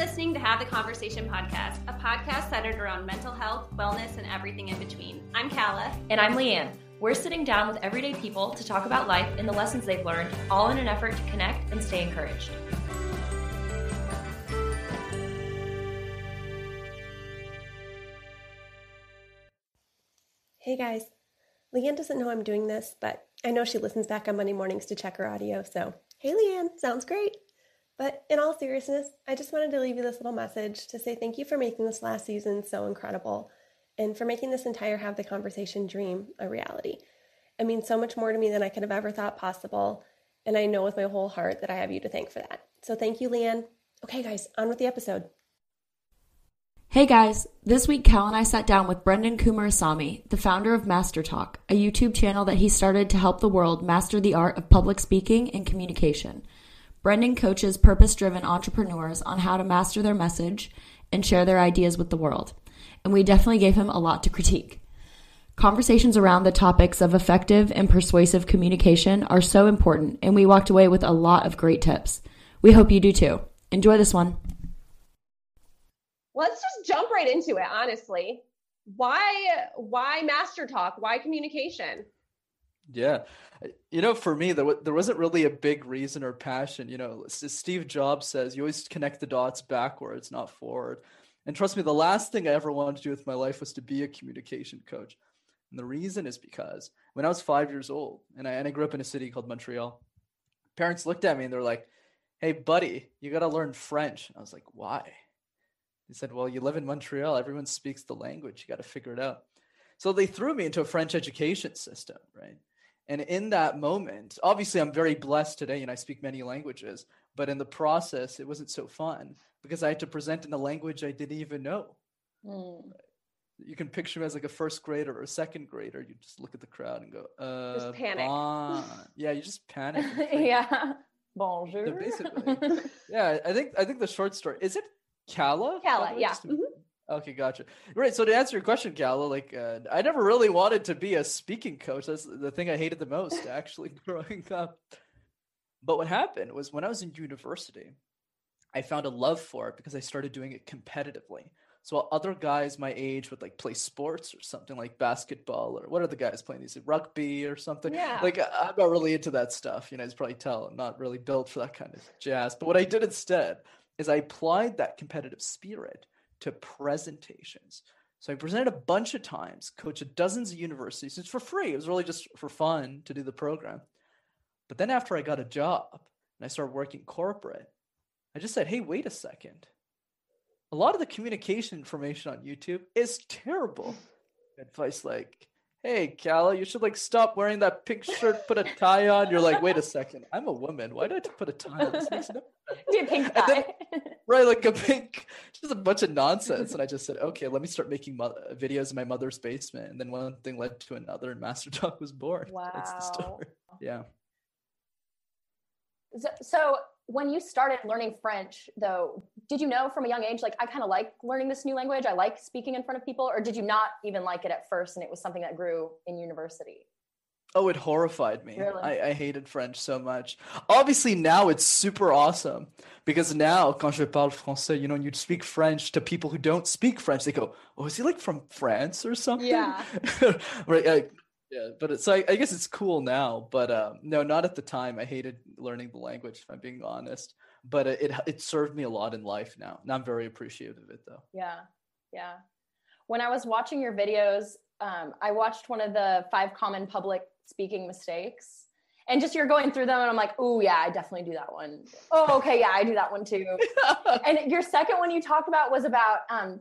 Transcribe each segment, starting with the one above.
listening to Have the Conversation podcast, a podcast centered around mental health, wellness, and everything in between. I'm Kala. And I'm Leanne. We're sitting down with everyday people to talk about life and the lessons they've learned, all in an effort to connect and stay encouraged. Hey guys, Leanne doesn't know I'm doing this, but I know she listens back on Monday mornings to check her audio, so hey Leanne, sounds great. But in all seriousness, I just wanted to leave you this little message to say thank you for making this last season so incredible and for making this entire Have the Conversation dream a reality. It means so much more to me than I could have ever thought possible, and I know with my whole heart that I have you to thank for that. So thank you, Leanne. Okay, guys, on with the episode. Hey guys, this week Cal and I sat down with Brendan Kumarasamy, the founder of Master Talk, a YouTube channel that he started to help the world master the art of public speaking and communication. Brendan coaches purpose driven entrepreneurs on how to master their message and share their ideas with the world. And we definitely gave him a lot to critique. Conversations around the topics of effective and persuasive communication are so important, and we walked away with a lot of great tips. We hope you do too. Enjoy this one. Let's just jump right into it, honestly. Why why master talk? Why communication? Yeah. You know, for me, there, there wasn't really a big reason or passion. You know, Steve Jobs says, you always connect the dots backwards, not forward. And trust me, the last thing I ever wanted to do with my life was to be a communication coach. And the reason is because when I was five years old and I, and I grew up in a city called Montreal, parents looked at me and they're like, hey, buddy, you got to learn French. And I was like, why? They said, well, you live in Montreal. Everyone speaks the language. You got to figure it out. So they threw me into a French education system, right? And in that moment, obviously, I'm very blessed today and I speak many languages, but in the process, it wasn't so fun because I had to present in a language I didn't even know. Mm. You can picture me as like a first grader or a second grader. You just look at the crowd and go, uh, just panic. Bon. Yeah, you just panic. yeah. Bonjour. So basically, yeah, I think I think the short story is it Kala? Kala, yeah. Mm-hmm. Okay, gotcha. Right. So to answer your question, Kala, like uh, I never really wanted to be a speaking coach. That's the thing I hated the most, actually, growing up. But what happened was when I was in university, I found a love for it because I started doing it competitively. So while other guys my age would like play sports or something like basketball or what are the guys playing these rugby or something. Yeah. Like I'm not really into that stuff. You know, as probably tell, I'm not really built for that kind of jazz. But what I did instead is I applied that competitive spirit to presentations. So I presented a bunch of times, coached at dozens of universities. It's for free. It was really just for fun to do the program. But then after I got a job and I started working corporate, I just said, hey, wait a second. A lot of the communication information on YouTube is terrible. Advice like, hey, Kala, you should like stop wearing that pink shirt, put a tie on. You're like, wait a second, I'm a woman. Why do I have to put a tie on? This makes no sense. pink tie. Then, right, like a pink, just a bunch of nonsense. And I just said, okay, let me start making mo- videos in my mother's basement. And then one thing led to another, and Master Talk was born. Wow. That's the story. Yeah. So, so when you started learning French, though, did you know from a young age, like, I kind of like learning this new language? I like speaking in front of people, or did you not even like it at first and it was something that grew in university? Oh, it horrified me. Really? I, I hated French so much. Obviously, now it's super awesome because now, quand je parle français, you know, you speak French to people who don't speak French, they go, "Oh, is he like from France or something?" Yeah. right. Yeah, but it's like I guess it's cool now, but um, no, not at the time. I hated learning the language, if I'm being honest. But it, it it served me a lot in life now, and I'm very appreciative of it, though. Yeah, yeah. When I was watching your videos, um, I watched one of the five common public speaking mistakes, and just you're going through them, and I'm like, oh yeah, I definitely do that one. Oh okay, yeah, I do that one too. and your second one you talked about was about um,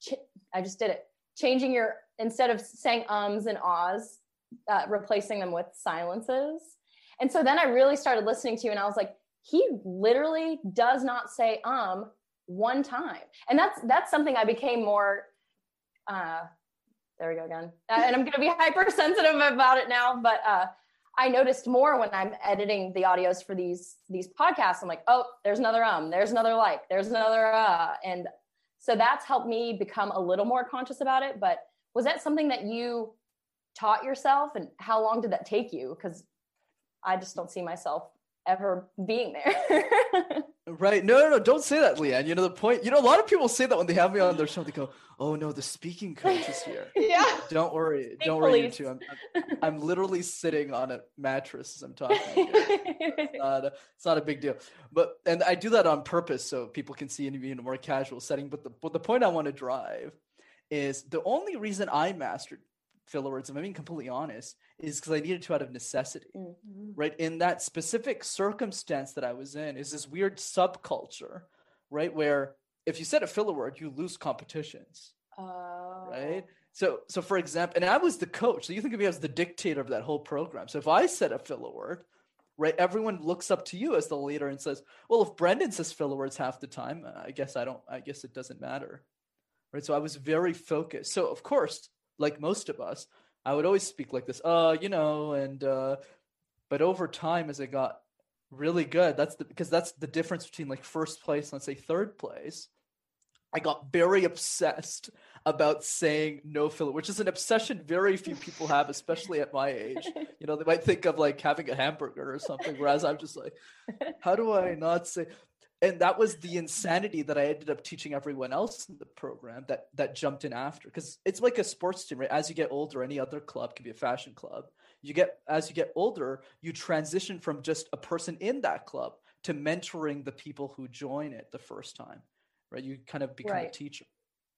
ch- I just did it, changing your instead of saying ums and ahs uh, replacing them with silences. And so then I really started listening to you and I was like, he literally does not say um one time. And that's that's something I became more uh there we go again. Uh, and I'm going to be hypersensitive about it now, but uh I noticed more when I'm editing the audios for these these podcasts. I'm like, "Oh, there's another um, there's another like, there's another uh." And so that's helped me become a little more conscious about it, but was that something that you taught yourself and how long did that take you because i just don't see myself ever being there Right. No, no, no. Don't say that, Leanne. You know the point. You know, a lot of people say that when they have me on their show. They go, "Oh no, the speaking coach is here." yeah. Don't worry. Speak don't worry, you police. two. I'm, I'm, I'm literally sitting on a mattress as I'm talking. It's not, a, it's not a big deal. But and I do that on purpose so people can see me in a more casual setting. But the but the point I want to drive is the only reason I mastered filler words, if I'm being completely honest, is because I needed to out of necessity Mm. right? In that specific circumstance that i was in is this weird subculture right where if you said a filler word you lose competitions Oh. right so so for example and i was the coach so you think of me as the dictator of that whole program. So if i said a filler word right everyone looks up to you as the leader and says well if brendan says filler words half the time i guess i don't i guess it doesn't matter. Right so i was very focused. So of course like most of us i would always speak like this uh you know and uh but over time as i got really good that's the because that's the difference between like first place and let's say third place. I got very obsessed about saying no filler which is an obsession very few people have especially at my age. You know they might think of like having a hamburger or something whereas i'm just like how do i not say and that was the insanity that i ended up teaching everyone else in the program that that jumped in after because it's like a sports team right? As you get older any other club can be a fashion club you get as you get older you transition from just a person in that club to mentoring the people who join it the first time right? You kind of become a teacher.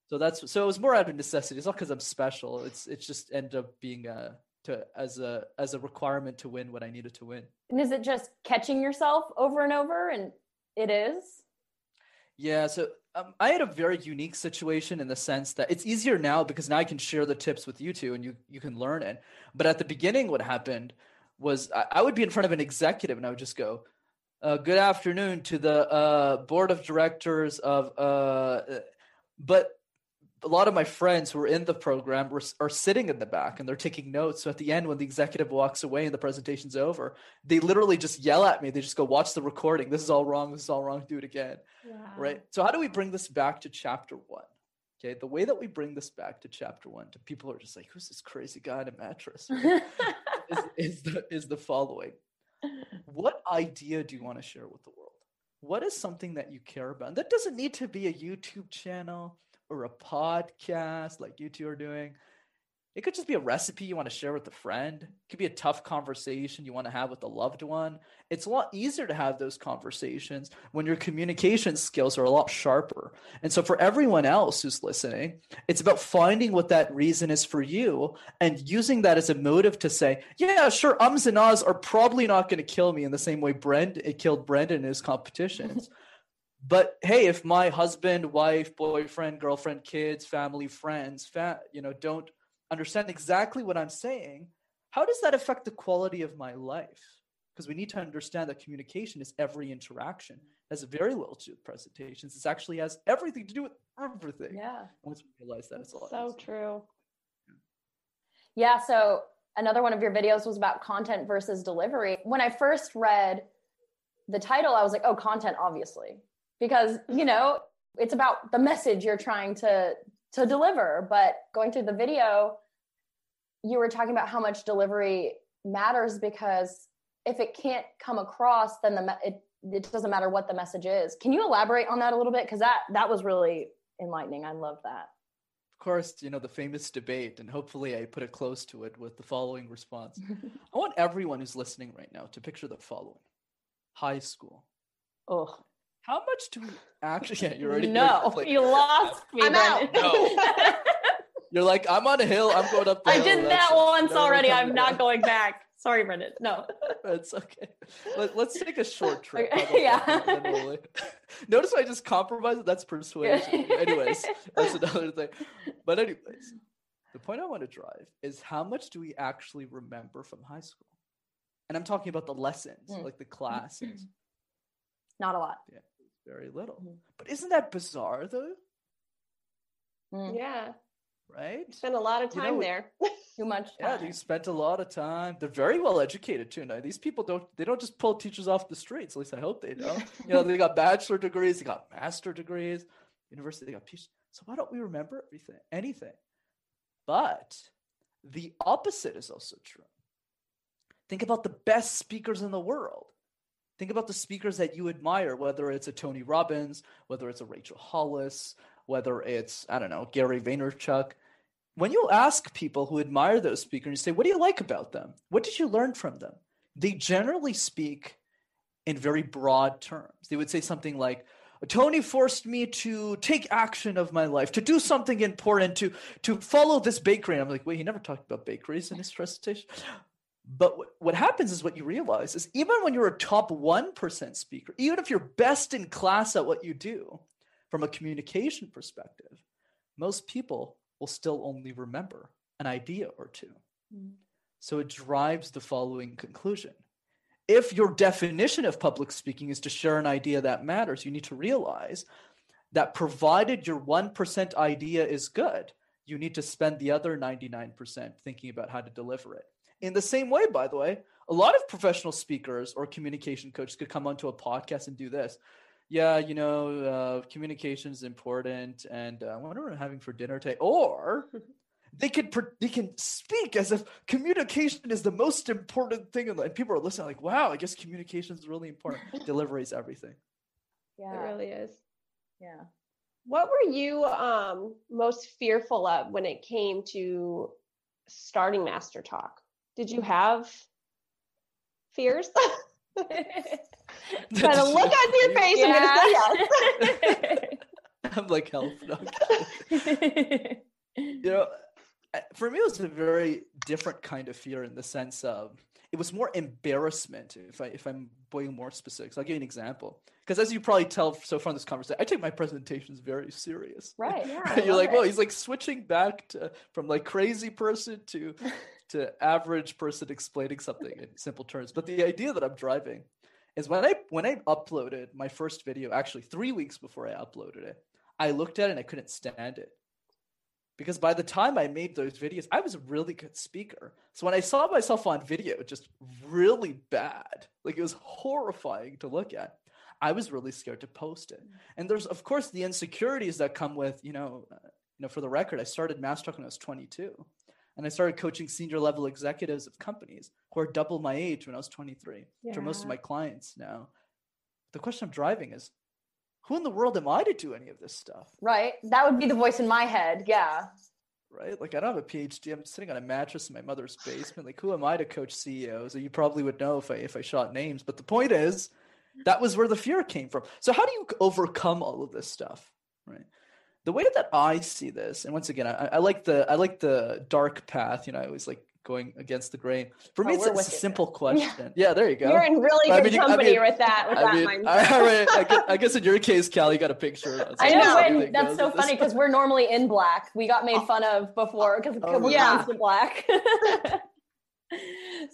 So that's so it was more out of necessity. It's not because i'm special. It's it's just ended up being a to as a as a requirement to win what i needed to win. And is it just catching yourself over and over? And it is. Yeah, so um, I had a very unique situation in the sense that it's easier now because now I can share the tips with you two and you you can learn it. But at the beginning, what happened was I, I would be in front of an executive and I would just go, uh, "Good afternoon to the uh, board of directors of," uh, but a lot of my friends who are in the program were, are sitting in the back and they're taking notes. So at the end, when the executive walks away and the presentation's over, they literally just yell at me. They just go, "Watch the recording. This is all wrong. This is all wrong. Do it again." right so how do we bring this back to chapter one okay the way that we bring this back to chapter one to people who are just like who's this crazy guy in a mattress right, is, is the is the following what idea do you want to share with the world what is something that you care about and that doesn't need to be a youtube channel or a podcast like you two are doing it could just be a recipe you want to share with a friend. It could be a tough conversation you want to have with a loved one. It's a lot easier to have those conversations when your communication skills are a lot sharper. And so, for everyone else who's listening, it's about finding what that reason is for you and using that as a motive to say, yeah, sure, ums and ahs are probably not going to kill me in the same way Brent it killed Brendan in his competitions. But hey, if my husband, wife, boyfriend, girlfriend, kids, family, friends, fa- you know, don't understand exactly what I'm saying, how does that affect the quality of my life? Because we need to understand that communication is every interaction. It has very little to do with presentations. It actually has everything to do with everything. Yeah. Once we realize that, it's a lot So true. Yeah. So another one of your videos was about content versus delivery. When I first read the title, I was like, oh, content, obviously, because, you know, it's about the message you're trying to to deliver. But going through the video you were talking about how much delivery matters because if it can't come across then the it, it doesn't matter what the message is. Can you elaborate on that a little bit? Because that that was really enlightening. I love that. Of course, you know, the famous debate, and hopefully I put it close to it with the following response. I want everyone who's listening right now to picture the following. High school. oh How much do we actually? Yeah, you're already. no like- you lost me I'm out. Brendan. You're like, I'm on a hill. I'm going up. The i hill, did that's that it. once Never already i'm not back." going back sorry brendan no That's okay. Let, us take a short trip. Okay, yeah. that? Then- then we'll. Notice I just compromised. That's persuasion. anyways, that's another thing. But anyways, the point I want to drive is how much do we actually remember from high school? And I'm talking about the lessons, Mm. like the classes. not a lot Very little. Mhm. But isn't that bizarre though? Mm, Yeah. Right? Spend a lot of You time know, there. too much Yeah, time. they spent a lot of time. They're very well educated too. Now these people don't they don't just pull teachers off the streets. At least I hope they don't. you know, they got bachelor degrees, they got master degrees, university, they got PhD. So why don't we remember everything? Anything. But the opposite is also true. Think about the best speakers in the world. Think about the speakers that you admire, whether it's a Tony Robbins, whether it's a Rachel Hollis, whether it's, I don't know, Gary Vaynerchuk. When you ask people who admire those speakers, you say, What do you like about them? What did you learn from them? They generally speak in very broad terms. They would say something like, Tony forced me to take action of my life, to do something important, to to follow this bakery. And I'm like, wait, he never talked about bakeries in his presentation. But what, what happens is what you realize is even when you're a top 1% speaker, even if you're best in class at what you do from a communication perspective, most people will still only remember an idea or two. Mm. So it drives the following conclusion if your definition of public speaking is to share an idea that matters, you need to realize that provided your 1% idea is good, you need to spend the other 99% thinking about how to deliver it. In the same way, by the way, a lot of professional speakers or communication coaches could come onto a podcast and do this. Yeah, you know, uh, communication is important, and uh, I wonder what I'm having for dinner today. Or they can they can speak as if communication is the most important thing and people are listening like wow i guess communication is really important. Delivery is everything. Yeah. It really is. Yeah. What were you um, most fearful of when it came to starting master talk did you have fears by the look on your face yeah. i'm gonna say yes i'm like help no, you know for me, it was a very different kind of fear in the sense of it was more embarrassment. If I if I'm being more specific, so I'll give you an example. Because as you probably tell so far in this conversation, I take my presentations very serious. Right. Yeah. You're like, it. well, he's like switching back to from like crazy person to to average person explaining something in simple terms. But the idea that I'm driving is when I when I uploaded my first video, actually three weeks before I uploaded it, I looked at it and I couldn't stand it because by the time I made those videos, I was a really good speaker. So when I saw myself on video, just really bad, like it was horrifying to look at. I was really scared to post it. And there's of course the insecurities that come with, you know, uh, you know, for the record, I started Master Talk when I was 22. And I started coaching senior level executives of companies who are double my age when I was 23, yeah. for most of my clients now. The question I'm driving is who in the world am I to do any of this stuff? Right. That would be the voice in my head. Yeah. Right. Like I don't have a PhD. I'm sitting on a mattress in my mother's basement. Like who am I to coach CEOs? You probably would know if I if I shot names. But the point is, that was where the fear came from. So how do you overcome all of this stuff? Right. The way that I see this, and once again, I, I like the I like the dark path. You know, I always like going against the grain. For oh, me, oh, it's a simple question. Yeah. yeah. there you go. You're in really good I mean, company I mean, with that. With I mean, that I, mean, I, guess, I, guess, in your case, Cal, you got a picture. I know, and that's so funny because we're normally in black. We got made oh. fun of before because oh, we're yeah. constant black.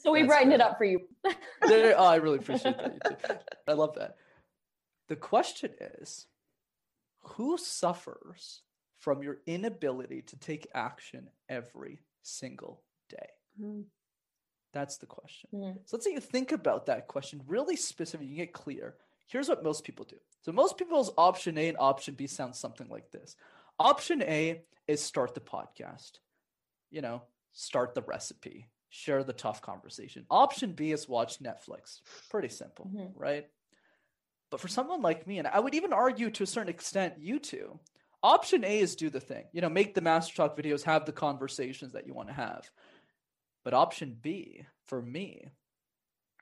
so we brightened it up for you. oh, I really appreciate that. I love that. The question is, who suffers from your inability to take action every single day? Mm. That's the question. Mm. So let's say you think about that question really specific, you get clear. Here's what most people do. So most people's option A and option B sound something like this. Option A is start the podcast. You know, start the recipe, share the tough conversation. Option B is watch Netflix. Pretty simple, mm-hmm. right? But for someone like me, and I would even argue to a certain extent, you two, option A is do the thing. You know, make the Master Talk videos, have the conversations that you want to have. But option B for me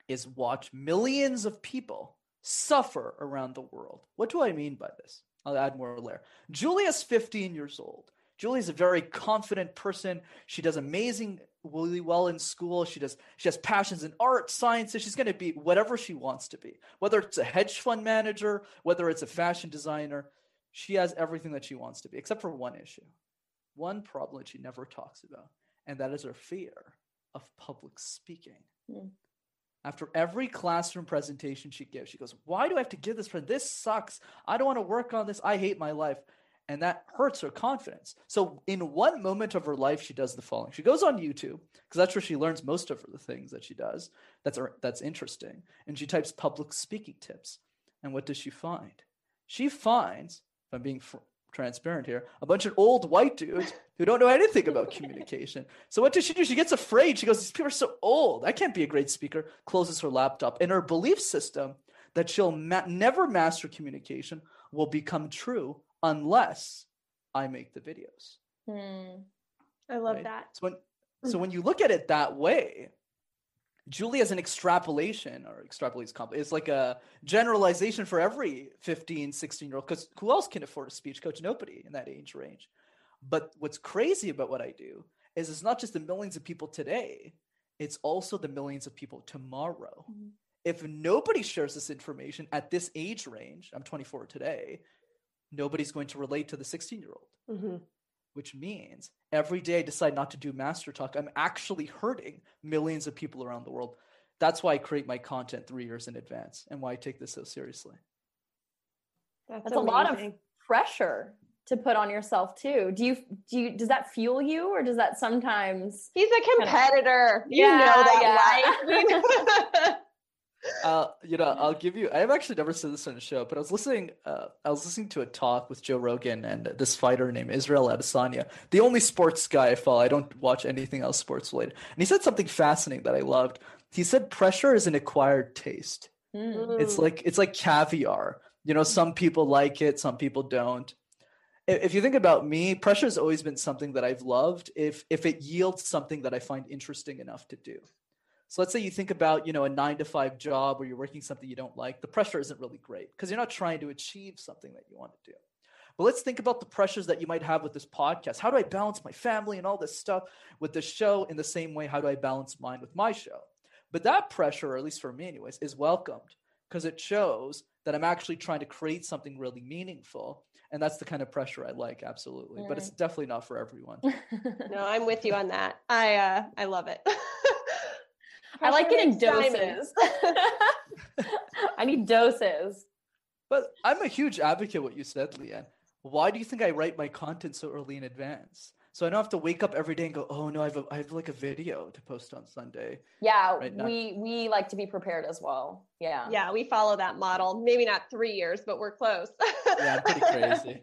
is watch millions of people suffer around the world. What do I mean by this? I'll add more layer. Julia's 15 years old. Julia's a very confident person. She does amazing really well in school. She does she has passions in art, sciences. She's going to be whatever she wants to be. Whether it's a hedge fund manager, whether it's a fashion designer, she has everything that she wants to be except for one issue. One problem that she never talks about, and that is her fear of public speaking. Mm. After every classroom presentation she gives, she goes, Why do I have to give this? For this sucks. I don't want to work on this. I hate my life. And that hurts her confidence. So, in one moment of her life, she does the following. She goes on YouTube because that's where she learns most of the things that she does. That's er, that's interesting. And she types public speaking tips. And what does she find? She finds, if I'm being fr- transparent here, a bunch of old white dudes who don't know anything about communication. So what does she do? She gets afraid. She goes, These people are so old. I can't be a great speaker. Closes her laptop. In her belief system, that she'll ma- never master communication will become true unless I make the videos. Hmm. I love right? that. So when so when you look at it that way, Julie has an extrapolation or extrapolates compl- it's like a generalization for every 15, 16 year old because who else can afford a speech coach? Nobody in that age range. But what's crazy about what I do is it's not just the millions of people today, it's also the millions of people tomorrow. Mhm. If nobody shares this information at this age range, I'm 24 today, nobody's going to relate to the 16 year old Mhm. which means every day I decide not to do Master Talk, I'm actually hurting millions of people around the world. That's why I create my content three years in advance and why I take this so seriously. That's, That's a lot of pressure to put on yourself too. Do you do you does that fuel you or does that sometimes He's a competitor. You Yeah, know that yeah. life. Uh, you know, I'll give you. I've actually never said this on a show, but I was listening. Uh, I was listening to a talk with Joe Rogan and this fighter named Israel Adesanya, the only sports guy I follow. I don't watch anything else sports related, and he said something fascinating that I loved. He said, "Pressure is an acquired taste." Hmm. It's Mm. like it's like caviar. You know, some people like it, some people don't. If you think about me, pressure has always been something that I've loved if if it yields something that I find interesting enough to do. So let's say you think about, you know, a 9 to 5 job where you're working something you don't like. The pressure isn't really great because you're not trying to achieve something that you want to do. But let's think about the pressures that you might have with this podcast. How do I balance my family and all this stuff with the show in the same way? How do I balance mine with my show? But that pressure, or at least for me, anyways, is welcomed because it shows that I'm actually trying to create something really meaningful. And that's the kind of pressure I like, absolutely. But it's definitely not for everyone. no, I'm with you on that. I uh, I love it. I like getting doses. I need doses. But I'm a huge advocate what you said, Leanne. Why do you think I write my content so early in advance? So I don't have to wake up every day and go, oh no, I have, a, I have like a video to post on Sunday. Yeah, Right we we like to be prepared as well. Yeah. yeah, we follow that model. Maybe not three years, but we're close. Yeah, pretty crazy.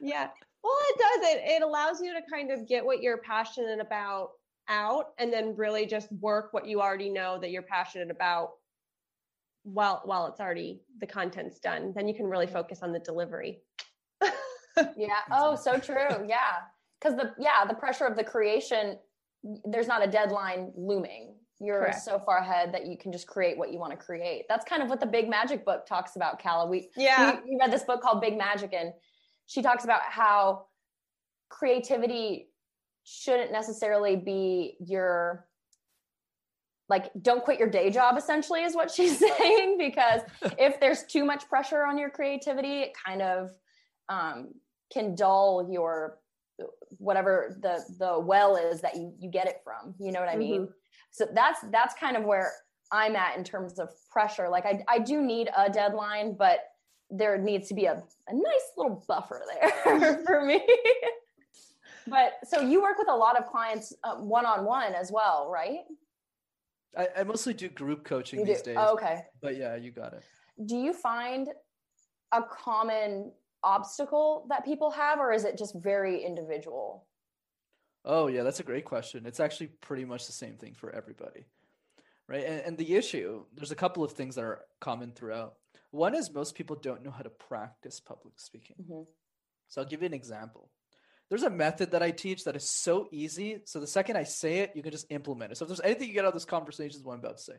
yeah. Well, it does. It it allows you to kind of get what you're passionate about out and then really just work what you already know that you're passionate about while while it's already the content's done. Then you can really mm-hmm. focus on the delivery. Yeah. Oh, so true. Yeah. Because the yeah, the pressure of the creation, there's not a deadline looming. You're Correct. so far ahead that you can just create what you want to create. That's kind of what the Big Magic book talks about, Kala. We Yeah. we, we read this book called Big Magic, and she talks about how creativity shouldn't necessarily be your like don't quit your day job essentially is what she's saying because if there's too much pressure on your creativity it kind of um, can dull your whatever the the well is that you you get it from you know what i mean? So that's that's kind of where i'm at in terms of pressure. Like i, I do need a deadline but there needs to be a, a nice little buffer there for me but so you work with a lot of clients uh, one-on-one as well right I, I mostly do group coaching you do these days. oh, okay But yeah, you got it. do you find a common obstacle that people have or is it just very individual Oh yeah, that's a great question. It's actually pretty much the same thing for everybody, right? And, and the issue, there's a couple of things that are common throughout. One is most people don't know how to practice public speaking. Mhm. So I'll give you an example. There's a method that I teach that is so easy. So the second I say it, you can just implement it. So if there's anything you get out of this conversation, is what I'm about to say.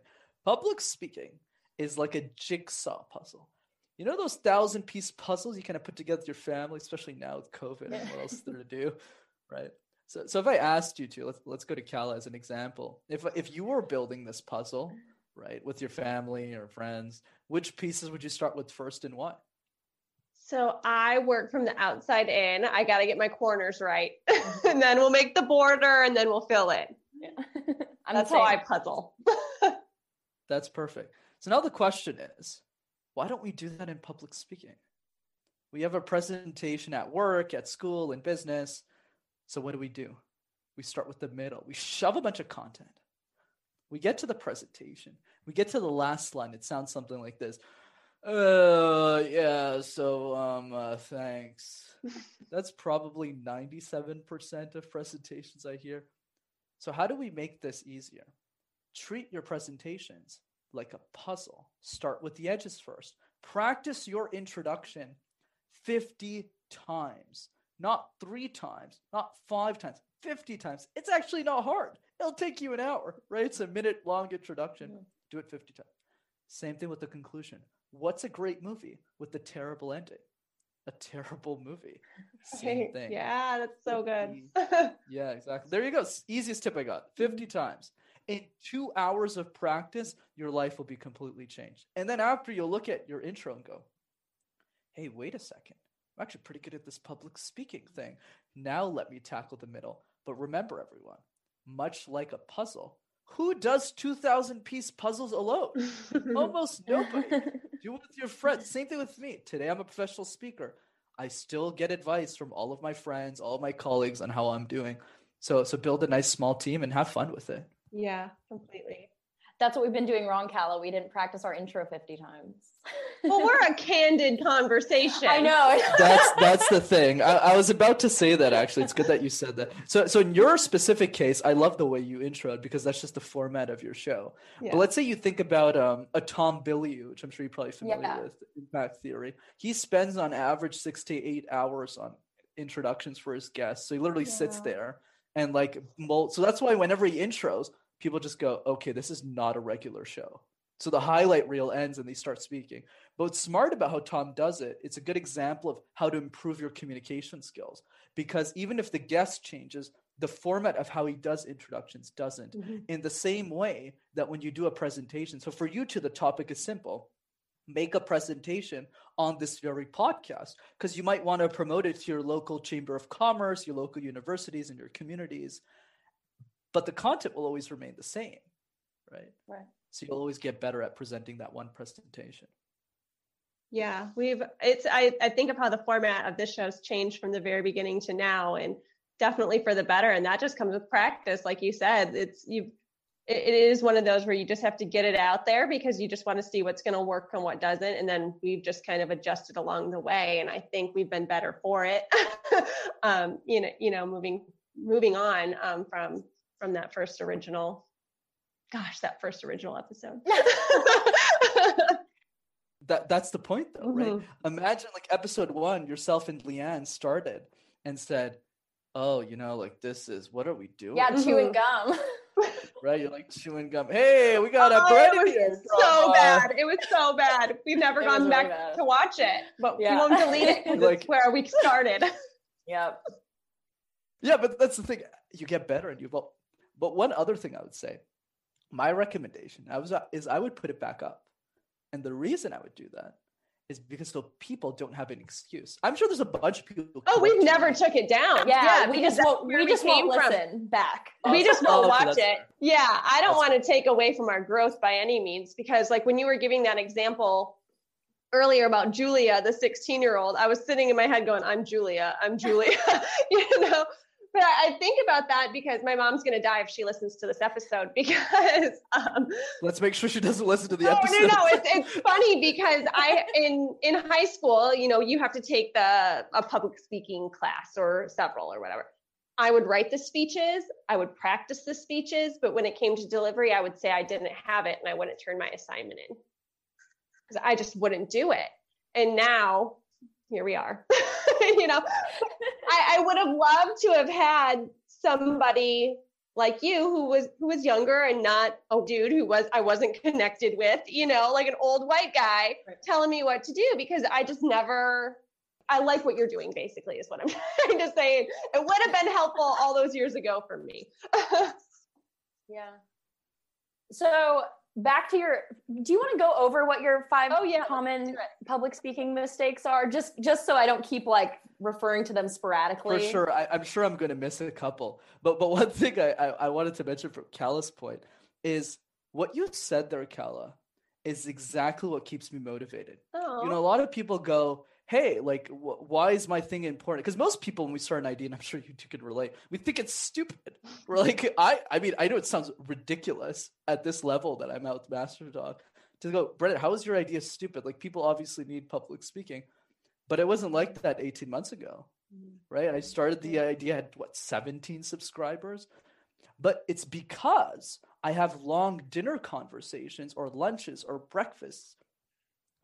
Public speaking is like a jigsaw puzzle. You know those thousand piece puzzles you kind of put together with your family, especially now with COVID and what else there to do, right? So, so if I asked you to, let's let's go to Kala as an example. If if you were building this puzzle, right, with your family or friends, which pieces would you start with first and why? So I work from the outside in. I got to get my corners right. and mm-hmm. then we'll make the border and then we'll fill it. yeah. That's the how I puzzle. That's perfect. So now the question is, why don't we do that in public speaking? We have a presentation at work, at school, in business. So what do we do? We start with the middle. We shove a bunch of content. We get to the presentation. We get to the last line. It sounds something like this. Uh yeah, so um uh, thanks. That's probably 97% of presentations I hear. So how do we make this easier? Treat your presentations like a puzzle. Start with the edges first. Practice your introduction 50 times, not three times, not five times, 50 times. It's actually not hard. It'll take you an hour, right? It's a minute long introduction. Mm-hmm. Do it 50 times. Same thing with the conclusion. What's a great movie with a terrible ending? A terrible movie. Same thing. Yeah, that's so good. yeah, exactly. There you go. Easiest tip I got 50 times. In two hours of practice, your life will be completely changed. And then after, you'll look at your intro and go, hey, wait a second. I'm actually pretty good at this public speaking thing. Now let me tackle the middle. But remember, everyone, much like a puzzle, who does 2,000 piece puzzles alone? Almost nobody. Do it with your friends. Same thing with me. Today, I'm a professional speaker. I still get advice from all of my friends, all my colleagues on how I'm doing. So, so build a nice small team and have fun with it. Yeah, completely. That's what we've been doing wrong, Kala. We didn't practice our intro 50 times. well, we're a candid conversation. I know. that's that's the thing. I, I, was about to say that actually. It's good that you said that. So so in your specific case, I love the way you introed because that's just the format of your show. Yeah. But let's say you think about um, a Tom Bilyeu, which I'm sure you're probably familiar yeah. with, Impact Theory. He spends on average six to eight hours on introductions for his guests. So he literally yeah. sits there and like mold. So that's why whenever he intros, people just go, okay, this is not a regular show. So the highlight reel ends and they start speaking. But what's smart about how Tom does it, it's a good example of how to improve your communication skills. Because even if the guest changes, the format of how he does introductions doesn't. Mm-hmm. In the same way that when you do a presentation, so for you to the topic is simple make a presentation on this very podcast because you might want to promote it to your local chamber of commerce, your local universities, and your communities but the content will always remain the same, right? Right. So you'll always get better at presenting that one presentation. Yeah, we've it's I, I think of how the format of this show's changed from the very beginning to now and definitely for the better. And that just comes with practice. Like you said, it's you it, it is one of those where you just have to get it out there because you just want to see what's going to work and what doesn't. And then we've just kind of adjusted along the way. And I think we've been better for it. um, you know, you know, moving moving on um, from from that first original gosh that first original episode. That that's the point though mm-hmm. right imagine like episode one yourself and leanne started and said oh you know like this is what are we doing? Yeah chewing gum. Right you're like chewing gum. Hey we got a oh, bread here so uh, bad it was so bad. We've never it gone back really to watch it but yeah. we won't delete it because like, it's where we started. Yep. Yeah but that's the thing. You get better and you evolve but one other thing I would say, my recommendation I was, uh, is I would put it back up. And the reason I would do that is because so people don't have an excuse. I'm sure there's a bunch of people. Oh, we never took it down. Yeah, yeah we just won't. We, just won't listen from. back. We just won't oh, watch it. Yeah, I don't want to take away from our growth by any means because, like, when you were giving that example earlier about Julia, the 16 year old, I was sitting in my head going, "I'm Julia. I'm Julia," you know but I, I, think about that because my mom's gonna die if she listens to this episode because um, let's make sure she doesn't listen to the no, episode. No, no, it's it's funny because I in in high school, you know, you have to take the a public speaking class or several or whatever. I would write the speeches, I would practice the speeches, but when it came to delivery, I would say I didn't have it and I wouldn't turn my assignment in because I just wouldn't do it. And now here we are. you know, I, I would have loved to have had somebody like you who was who was younger and not a dude who was I wasn't connected with, you know, like an old white guy right. telling me what to do because I just never I like what you're doing basically is what I'm trying to say. It would have been helpful all those years ago for me. yeah. So back to your do you want to go over what your five oh, yeah. common public speaking mistakes are just just so i don't keep like referring to them sporadically for sure I, am sure i'm going to miss a couple but but one thing I, I, I wanted to mention from Kala's point is what you said there Kala is exactly what keeps me motivated oh. you know a lot of people go hey, like, wh- why is my thing important? Because most people, when we start an idea, and I'm sure you two can relate, we think it's stupid. We're like, I, I mean, I know it sounds ridiculous at this level that I'm out Master Talk to go, Brendan, how is your idea stupid? Like, people obviously need public speaking, but it wasn't like that 18 months ago, mm-hmm. right? I started the idea had what 17 subscribers, but it's because I have long dinner conversations or lunches or breakfasts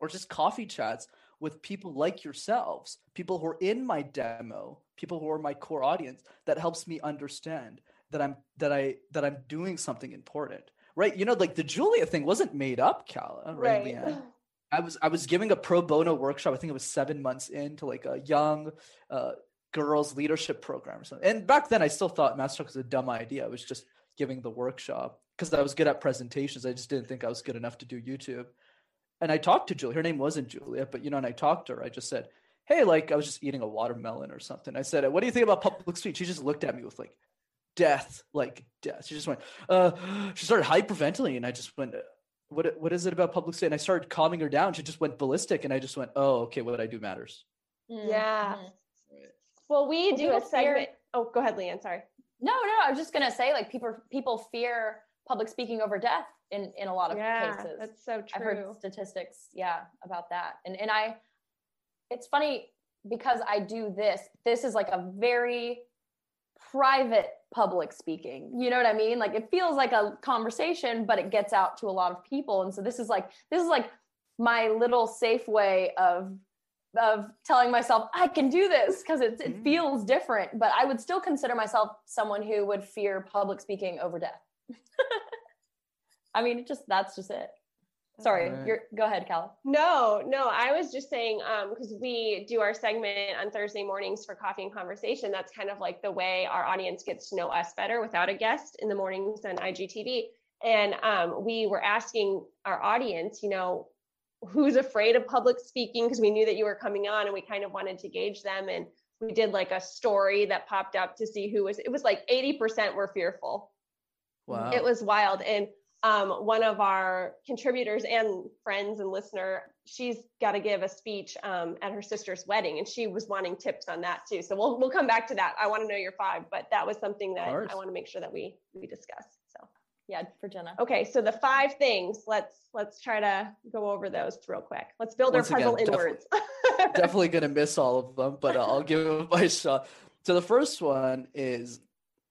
or just coffee chats with people like yourselves, people who are in my demo, people who are my core audience that helps me understand that I'm that I that I'm doing something important. Right? You know, like the Julia thing wasn't made up, Calla, right? right. I was I was giving a pro bono workshop. I think it was seven months into like a young uh, girls leadership program or something. And back then, I still thought Master was a dumb idea. I was just giving the workshop because I was good at presentations. I just didn't think I was good enough to do YouTube. And I talked to Julia. Her name wasn't Julia, but you know, and I talked to her. I just said, "Hey, like I was just eating a watermelon or something." I said, "What do you think about public speech?" She just looked at me with like death, like death. She just went. Uh, she started hyperventilating, and I just went. What what is it about public speech? And I started calming her down. She just went ballistic, and I just went, "Oh, okay, what I do matters." Yeah. Mm-hmm. Well, we do a segment. Fear... Oh, go ahead, Leanne. Sorry. No, no, I was just gonna say like people people fear public speaking over death in in a lot of yeah, cases. That's so true. I've heard statistics, yeah, about that. And and I it's funny because I do this. This is like a very private public speaking. You know what I mean? Like it feels like a conversation, but it gets out to a lot of people. And so this is like this is like my little safe way of of telling myself I can do this because it, it mm. feels different, but I would still consider myself someone who would fear public speaking over death. I mean, it just that's just it. Sorry, right. you're go ahead, Cal. No, no, I was just saying um because we do our segment on Thursday mornings for coffee and conversation. That's kind of like the way our audience gets to know us better without a guest in the mornings on IGTV. And um, we were asking our audience, you know, who's afraid of public speaking because we knew that you were coming on and we kind of wanted to gauge them and we did like a story that popped up to see who was it was like 80% were fearful wow. It was wild. And um, one of our contributors and friends and listener she's got to give a speech um, at her sister's wedding and she was wanting tips on that too. So we'll, we'll come back to that. I want to know your five but that was something that i want to make sure that we we discuss so. Yeah for jenna. Okay so the five things let's let's try to go over those real quick. Let's build Once our puzzle again, inwards definitely, definitely gonna miss all of them but i'll give it my shot. So the first one is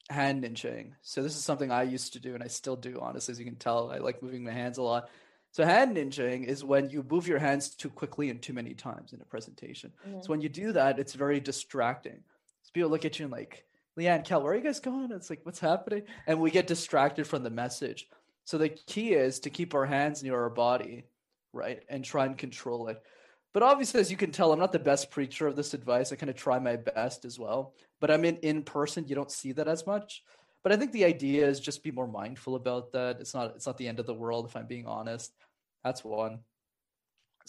hand ninjaing. so this is something i used to do and i still do honestly as you can tell i like moving my hands a lot so hand ninjaing is when you move your hands too quickly and too many times in a presentation mm-hmm. so when you do that it's very distracting so people look at you and like Leanne, Cal, where are you guys going? It's like, what's happening? And we get distracted from the message. So the key is to keep our hands near our body, right? And try and control it. But obviously, as you can tell, I'm not the best preacher of this advice. I kind of try my best as well. But I'm in in person, you don't see that as much. But I think the idea is just be more mindful about that. It's not it's not the end of the world if I'm being honest. That's one.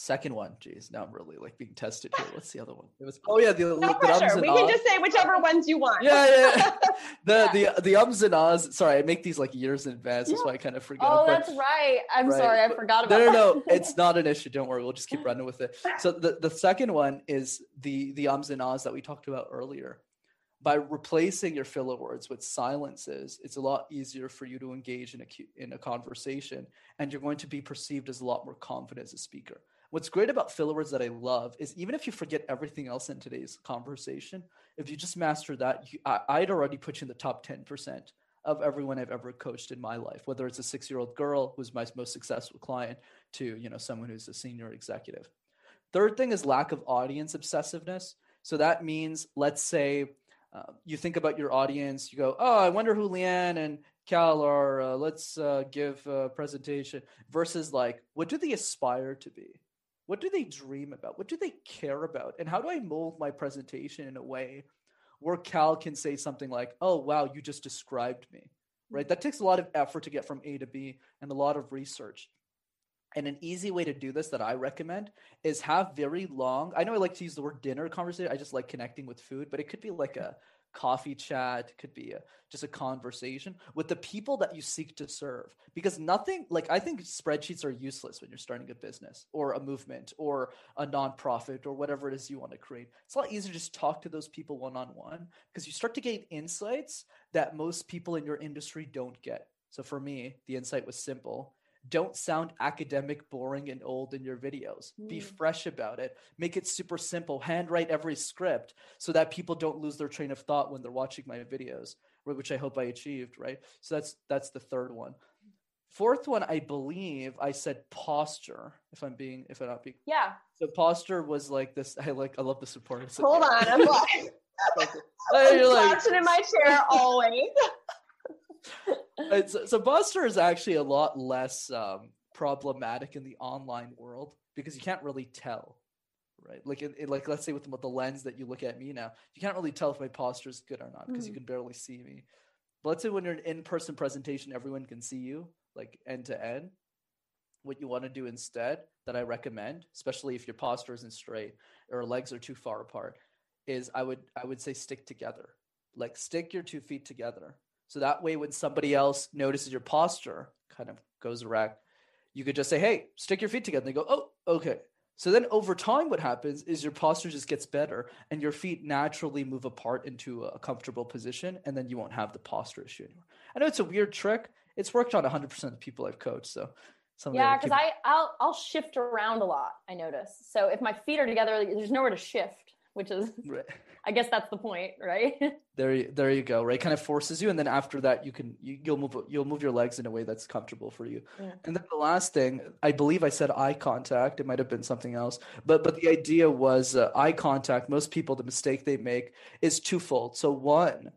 Second one, geez, now I'm really like being tested here. What's the other one? It was oh yeah, the, no the pressure. we can just say whichever ones you want. Yeah, yeah. the yeah. the the ums and ahs. Sorry, I make these like years in advance. Yeah. That's why I kind of forget. Oh, that's right. I'm right. sorry, I forgot about. No, no, no. it's not an issue. Don't worry. We'll just keep running with it. So the the second one is the the ums and ahs that we talked about earlier. By replacing your filler words with silences, it's a lot easier for you to engage in a in a conversation, and you're going to be perceived as a lot more confident as a speaker. What's great about filler words that I love is even if you forget everything else in today's conversation, if you just master that, you, I, would already put you in the top 10% of everyone I've ever coached in my life, whether it's a six year old girl who's my most successful client to, you know, someone who's a senior executive. Third thing is lack of audience obsessiveness. So that means, let's say, uh, you think about your audience, you go, oh, I wonder who Leanne and Cal are. Uh, let's uh, give a presentation versus like, what do they aspire to be? What do they dream about? What do they care about? And how do I mold my presentation in a way where Cal can say something like, oh, wow, you just described me, right? Mm-hmm. That takes a lot of effort to get from A to B and a lot of research. And an easy way to do this that I recommend is have very long. I know I like to use the word dinner conversation. I just like connecting with food, but it could be like a coffee chat could be a, just a conversation with the people that you seek to serve. Because nothing like i think spreadsheets are useless when you're starting a business or a movement or a nonprofit or whatever it is you want to create. It's a lot easier to just talk to those people one-on-one because you start to gain insights that most people in your industry don't get. So for me the insight was simple don't sound academic, boring, and old in your videos. Mm. Be fresh about it. Make it super simple. Handwrite every script so that people don't lose their train of thought when they're watching my videos, which I hope I achieved. Right. So that's that's the third one. Fourth one, I believe I said posture. If I'm being, if I'm not being, Yeah. so posture was like this. I like, I love the support. Hold on, I'm like, you're like- slouching in my chair always. So, so posture is actually a lot less um, problematic in the online world because you can't really tell, right? Like, in, in- like let's say with, with the lens that you look at me now, you can't really tell if my posture is good or not because you Mhm. can barely see me. But let's say when you're an in-person presentation, everyone can see you, like end to end. What you want to do instead, that I recommend, especially if your posture isn't straight or legs are too far apart, is I would I would say stick together. Like stick your two feet together. So that way when somebody else notices your posture kind of goes erect, you could just say, Hey, stick your feet together. And they go, Oh, okay. So then over time, what happens is your posture just gets better and your feet naturally move apart into a comfortable position, and then you won't have the posture issue anymore. I know it's a weird trick. It's worked on 100% of the people I've coached. So some Yeah, because I I'll I'll shift around a lot. I notice. So if my feet are together, there's nowhere to shift, which is Right. I guess that's the point, right? There, you- there you go. Right, kind of forces you, and then after that, you can you, you'll move you'll move your legs in a way that's comfortable for you. Yeah. And then the last thing, I believe I said eye contact. It might have been something else, but but the idea was uh, eye contact. Most people, the mistake they make is twofold. So one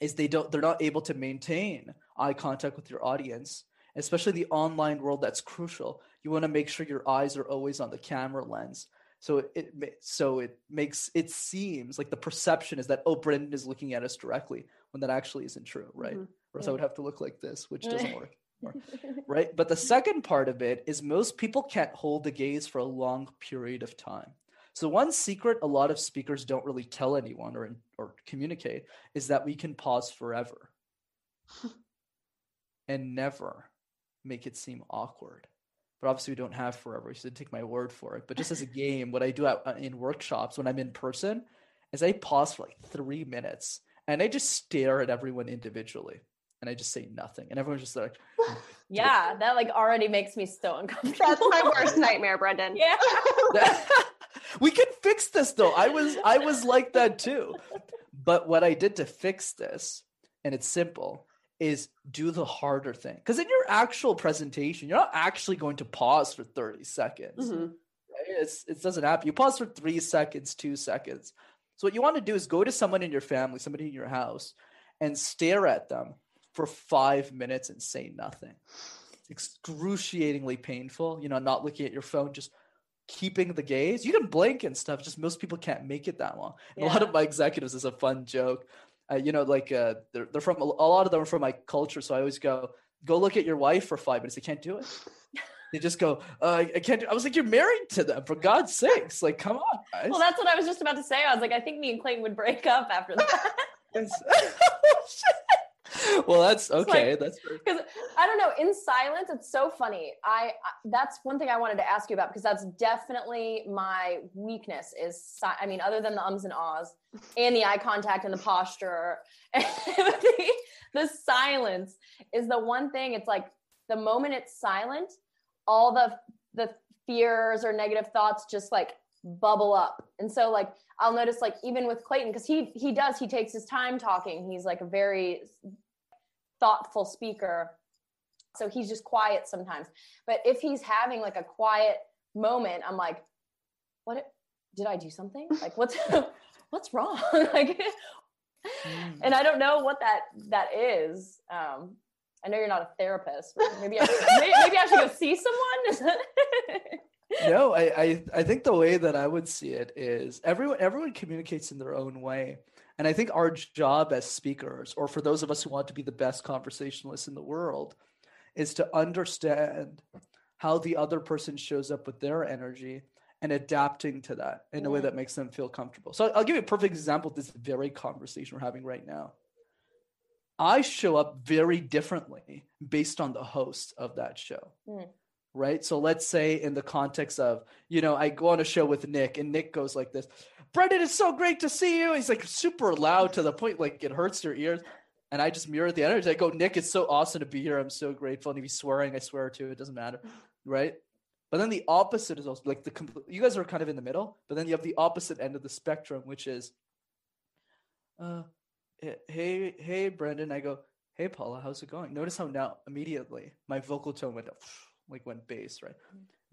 is they don't they're not able to maintain eye contact with your audience, especially the online world. That's crucial. You want to make sure your eyes are always on the camera lens. So it, so it makes it seems like the perception is that oh Brendan is looking at us directly when that actually isn't true, right? Mhm. Or else Yeah. I would have to look like this, which doesn't work right? But the second part of it is most people can't hold the gaze for a long period of time. So one secret a lot of speakers don't really tell anyone or or communicate is that we can pause forever and never make it seem awkward. But obviously we don't have forever, so take my word for it. But just as a game, what I do out uh, in workshops when I'm in person is I pause for like three minutes and I just stare at everyone individually and I just say nothing, and everyone's just like. yeah, that like already makes me so uncomfortable. That's my worst nightmare, Brendan. Yeah. we can fix this though. I was I was like that too. But what I did to fix this, and it's simple, is do the harder thing. Because in your actual presentation, you're not actually going to pause for 30 seconds. Mhm. right? It's it doesn't happen. You pause for three seconds, two seconds. So what you want to do is go to someone in your family, somebody in your house, and stare at them for five minutes and say nothing. It's excruciatingly painful. You know, not looking at your phone, just keeping the gaze. You can blink and stuff. Just most people can't make it that long. And A lot of my executives is a fun joke. Uh, you know, like uh, they're, they're from a lot of them are from my culture, so I always go, go look at your wife for five minutes. They can't do it. They just go, uh, I can't. Do-. I was like, you're married to them, for God's sakes! Like, come on, guys. Well, that's what I was just about to say. I was like, I think me and Clayton would break up after that. Well, that's like- okay. that's because I don't know. In silence, it's so funny. I, I that's one thing I wanted to ask you about because that's definitely my weakness. Is si- I mean, other than the ums and ahs and the eye contact and the posture, the, the silence is the one thing. It's like the moment it's silent, all the the fears or negative thoughts just like bubble up, and so like I'll notice like even with Clayton because he he does he takes his time talking. He's like a very thoughtful speaker. So he's just quiet sometimes. But if he's having like a quiet moment, I'm like, what did I do something? Like what's what's wrong? like Mm. and I don't know what that that is. Um I know you're not a therapist, maybe I should, maybe, maybe I should go see someone. No, I, I I think the way that I would see it is everyone everyone communicates in their own way. And I think our job as speakers, or for those of us who want to be the best conversationalists in the world, is to understand how the other person shows up with their energy and adapting to that in a way that makes them feel comfortable. So I'll give you a perfect example of this very conversation we're having right now. I show up very differently based on the host of that show. Mm. Right. So let's say in the context of, you know, I go on a show with Nick and Nick goes like this, Brendan, it's so great to see you. He's like super loud to the point like it hurts your ears. And I just mirror the energy. I go, Nick, it's so awesome to be here. I'm so grateful. And if he's swearing, I swear too. It doesn't matter. Right. But then the opposite is also like the you guys are kind of in the middle, but then you have the opposite end of the spectrum, which is, uh, hey, hey, Brendan. I go, hey Paula, how's it going? Notice how now immediately my vocal tone went up, like went bass, right?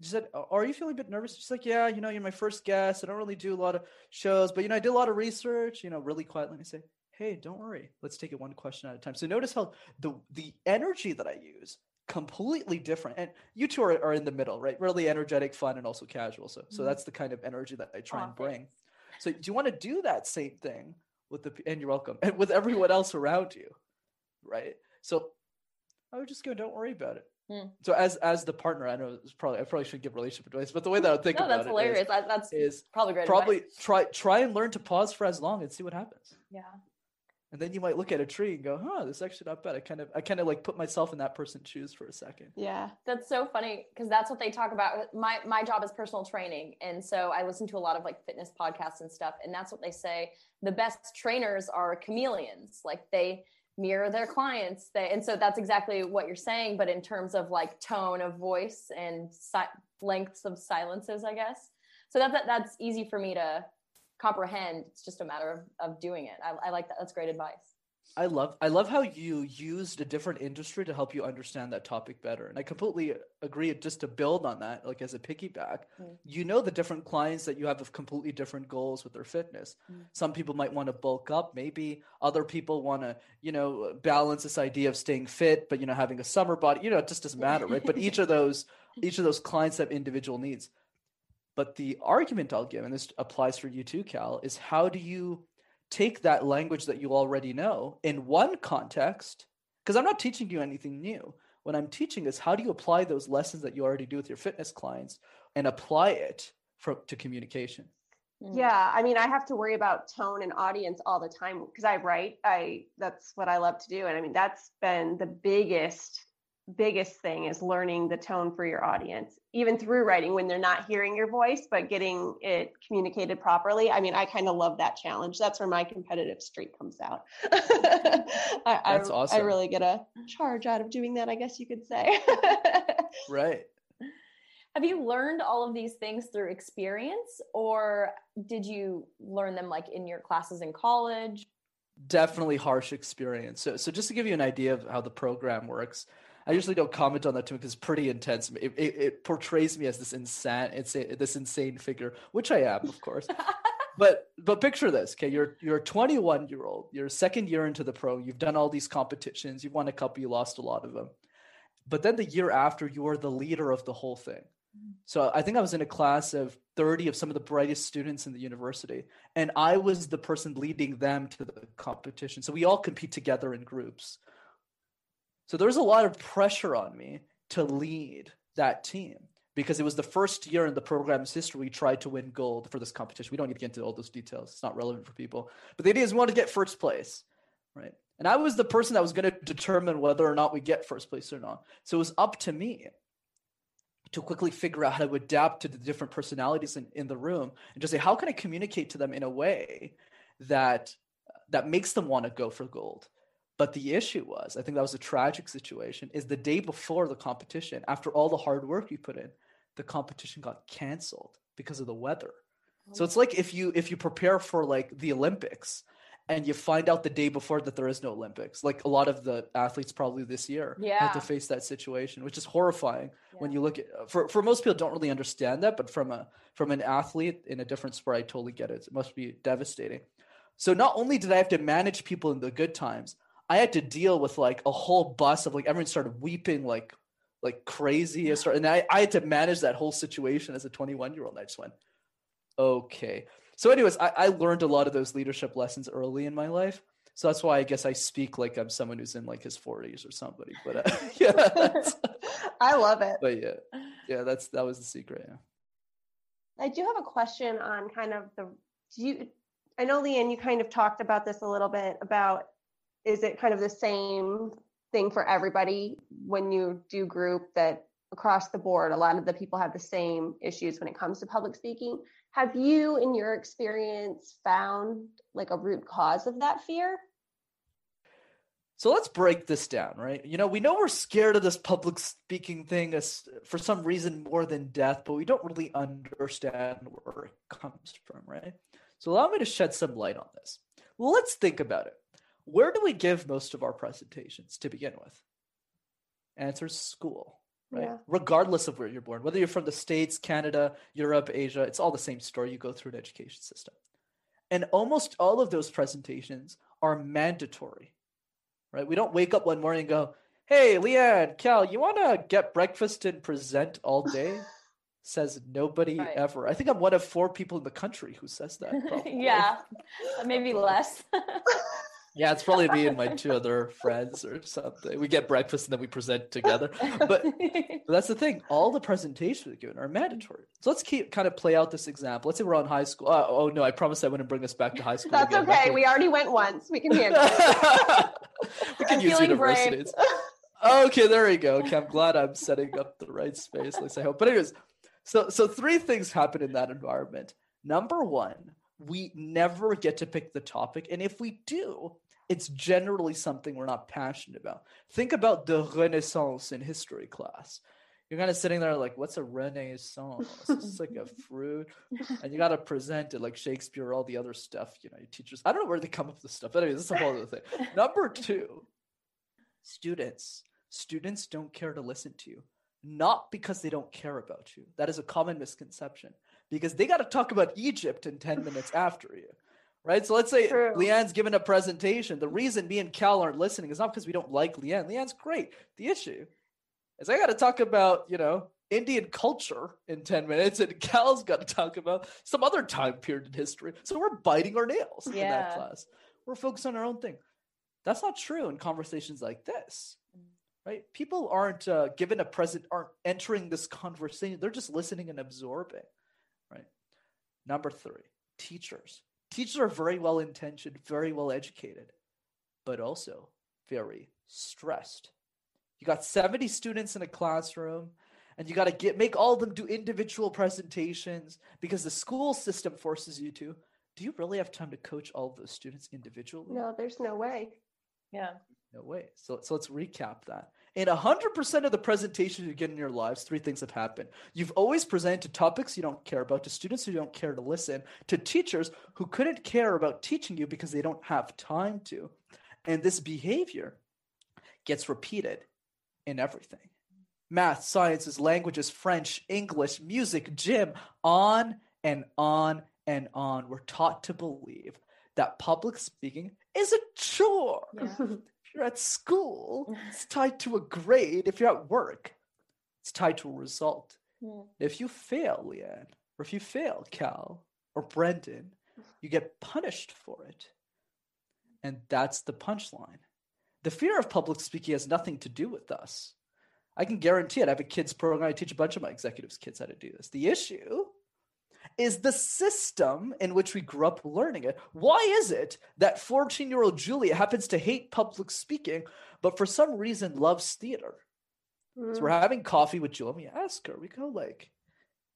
She said, Are you feeling a bit nervous? She's like, Yeah, you know, you're my first guest. I don't really do a lot of shows, but you know, I did a lot of research, you know, really quietly. And I say, Hey, don't worry. Let's take it one question at a time. So notice how the the energy that I use completely different. And you two are, are in the middle, right? Really energetic, fun, and also casual. So so Mhm. that's the kind of energy that I try and bring. thanks. So do you want to do that same thing with the and you're welcome and with everyone else around you, right? So I would just go, don't worry about it. Hmm. So as as the partner, I know it's probably I probably shouldn't give relationship advice, but the way that I would think no, about that's it hilarious. is- That, that's is probably great. probably advice. try try and learn to pause for as long and see what happens. Yeah. And then you might look at a tree and go, "Huh, this is actually not bad." I kind of I kind of like put myself in that person's shoes for a second. Yeah. That's so funny because that's what they talk about. My my job is personal training, and so I listen to a lot of like fitness podcasts and stuff, and that's what they say. The best trainers are chameleons. Like they mirror their clients. They, and so that's exactly what you're saying, but in terms of like tone of voice and si- lengths of silences, I guess. So that, that that's easy for me to comprehend. It's just a matter of of doing it. I, I like that. That's great advice. I love I love how you used a different industry to help you understand that topic better. And I completely agree just to build on that like as a piggyback. Mm. You know the different clients that you have of completely different goals with their fitness. Mm. Some people might want to bulk up, maybe other people want to, you know, balance this idea of staying fit but you know having a summer body. You know, it just doesn't matter, right? But each of those each of those clients have individual needs. But the argument I'll give and this applies for you too, Cal, is how do you take that language that you already know in one context because i'm not teaching you anything new what i'm teaching is how do you apply those lessons that you already do with your fitness clients and apply it for, to communication Mm. Yeah, I mean, I have to worry about tone and audience all the time because I write. I that's what I love to do, and I mean, that's been the biggest, biggest thing is learning the tone for your audience, even through writing when they're not hearing your voice, but getting it communicated properly. I mean, I kind of love that challenge. That's where my competitive streak comes out. I, That's I, awesome. I really get a charge out of doing that, I guess you could say. right Have you learned all of these things through experience or did you learn them like in your classes in college? definitely harsh experience so, so just to give you an idea of how the program works i usually don't comment on that too because it's pretty intense. It, it, it portrays me as this insane it's this insane figure which i am of course. But but picture this okay? You're you're a 21 year old you're second year into the pro. You've done all these competitions. You've won a couple you lost a lot of them. But then the year after you are the leader of the whole thing. Mm-hmm. So i think i was in a class of 30 of some of the brightest students in the university and i was the person leading them to the competition. So we all compete together in groups so there's a lot of pressure on me to lead that team because it was the first year in the program's history we tried to win gold for this competition. We don't need to get into all those details. It's not relevant for people. But the idea is we want to get first place, right? And I was the person that was going to determine whether or not we get first place or not. So it was up to me to quickly figure out how to adapt to the different personalities in, in the room and just say, how can I communicate to them in a way that that makes them want to go for gold? But the issue was, I think that was a tragic situation, is the day before the competition, after all the hard work you put in, the competition got canceled because of the weather. So it's like if you if you prepare for like the Olympics and you find out the day before that there is no Olympics. Like a lot of the athletes probably this year had Yeah. to face that situation, which is horrifying when you look at for for most people don't really understand that, but from a from an athlete in a different sport, I totally get it. It must be devastating. So not only did I have to manage people in the good times, I had to deal with like a whole bus of like everyone started weeping like like crazy. And I, I had to manage that whole situation as a 21 year old. And I just went, okay. So, anyways, I, I learned a lot of those leadership lessons early in my life. So that's why I guess I speak like I'm someone who's in like his 40s or somebody. But uh, yeah, I love it. but yeah, yeah, that's that was the secret. Yeah. I do have a question on kind of the do you I know Leanne, you kind of talked about this a little bit about is it kind of the same thing for everybody when you do group that across the board a lot of the people have the same issues when it comes to public speaking. Have you in your experience found like a root cause of that fear? So let's break this down, right? You know, we know we're scared of this public speaking thing as for some reason more than death, but we don't really understand where it comes from, right? So allow me to shed some light on this. Well, let's think about it. Where do we give most of our presentations to begin with? Answer school, right? Yeah. Regardless of where you're born, whether you're from the States, Canada, Europe, Asia, it's all the same story. You go through an education system. And almost all of those presentations are mandatory, right? We don't wake up one morning and go, hey, Leanne, Cal, you want to get breakfast and present all day? Says nobody Right. ever. I think I'm one of four people in the country who says that. yeah, maybe less. Yeah, it's probably me and my two other friends or something. We get breakfast and then we present together. But, but that's the thing. All the presentations we're given are mandatory. So let's keep kind of play out this example. Let's say we're on high school. Uh, oh no, I promised I wouldn't bring us back to high school. That's again. okay. We already went once. We can handle it. we can I'm use universities. Okay, there we go. Okay, I'm glad I'm setting up the right space. At least I hope. But anyways, so so three things happen in that environment. Number one, we never get to pick the topic, and if we do, it's generally something we're not passionate about. Think about the Renaissance in history class. You're kind of sitting there like, what's a Renaissance? It's like a fruit, and you got to present it like Shakespeare or all the other stuff. You know, your teachers. I don't know where they come up with this stuff. But this is a whole other thing. Number two, students. Students don't care to listen to you, not because they don't care about you. That is a common misconception because they got to talk about Egypt in 10 minutes after you. Right. So let's say True. Leanne's given a presentation. The reason me and Cal aren't listening is not because we don't like Leanne. Leanne's great. The issue is I got to talk about, you know, Indian culture in 10 minutes, and Cal's got to talk about some other time period in history. So we're biting our nails in that class. We're focused on our own thing. That's not true in conversations like this, right? People aren't uh, given a present, aren't entering this conversation. They're just listening and absorbing, right? Number three, teachers. Teachers are very well intentioned, very well educated, but also very stressed. You got 70 students in a classroom, and you got to get make all of them do individual presentations because the school system forces you to. Do you really have time to coach all of those students individually? No, there's no way. yeah. No way. So, so let's recap that. In 100% of the presentations you get in your lives, three things have happened. You've always presented to topics you don't care about, to students who don't care to listen, to teachers who couldn't care about teaching you because they don't have time to. And this behavior gets repeated in everything math, sciences, languages, French, English, music, gym, on and on and on. We're taught to believe that public speaking is a chore. Yeah. You're at school, it's tied to a grade. If you're at work, it's tied to a result. Hmm. If you fail, Leanne, or if you fail, Cal, or Brendan, you get punished for it. And that's the punchline. The fear of public speaking has nothing to do with us. I can guarantee it. I have a kids program. I teach a bunch of my executives kids how to do this. The issue is the system in which we grew up learning it. Why is it that 14 year old Julia happens to hate public speaking, but for some reason loves theater? So we're having coffee with Julia. and We ask her, we go like,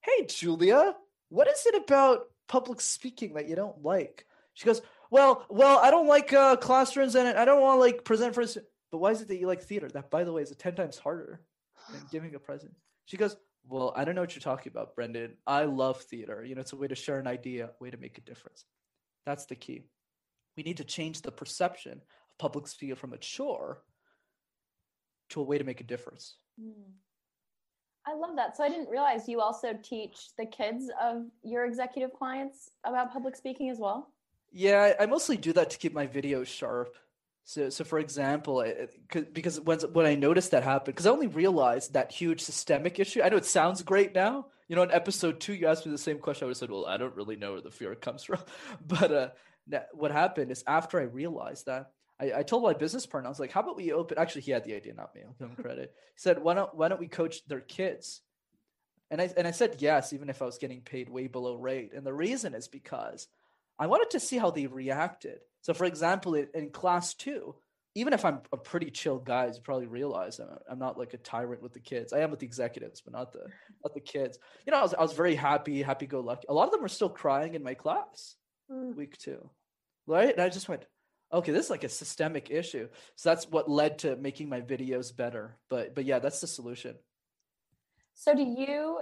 "Hey, Julia, what is it about public speaking that you don't like?" She goes, "Well, well, I don't like uh, classrooms and I don't want to like present for." But why is it that you like theater? That, by the way, is ten times harder than giving a present. She goes, "Well, I don't know what you're talking about, Brendan. I love theater. You know, it's a way to share an idea, a way to make a difference. That's the key. We need to change the perception of public speaking from a chore to a way to make a difference." Hmm. I love that. So I didn't realize you also teach the kids of your executive clients about public speaking as well. Yeah, I mostly do that to keep my videos sharp. So, so for example, I- I- 'cause- when when I noticed that happen, because I only realized that huge systemic issue. I know it sounds great now. You know, in episode two, you asked me the same question. I would have said, "Well, I don't really know where the fear comes from." But uh, what happened is after I realized that, I, I told my business partner, I was like, "How about we open?" Actually, he had the idea, not me. I'll give him credit. He said, "Why don't Why don't we coach their kids?" And I and I said yes, even if I was getting paid way below rate. And the reason is because I wanted to see how they reacted. So, for example, in, class two, even if I'm a pretty chill guy, as you probably realize, I'm, I'm not like a tyrant with the kids. I am with the executives, but not the not the kids. You know, I was I was very happy, happy go lucky. A lot of them were still crying in my class Mm. week two, right? And I just went, okay, this is like a systemic issue. So that's what led to making my videos better. But but yeah, that's the solution. So do you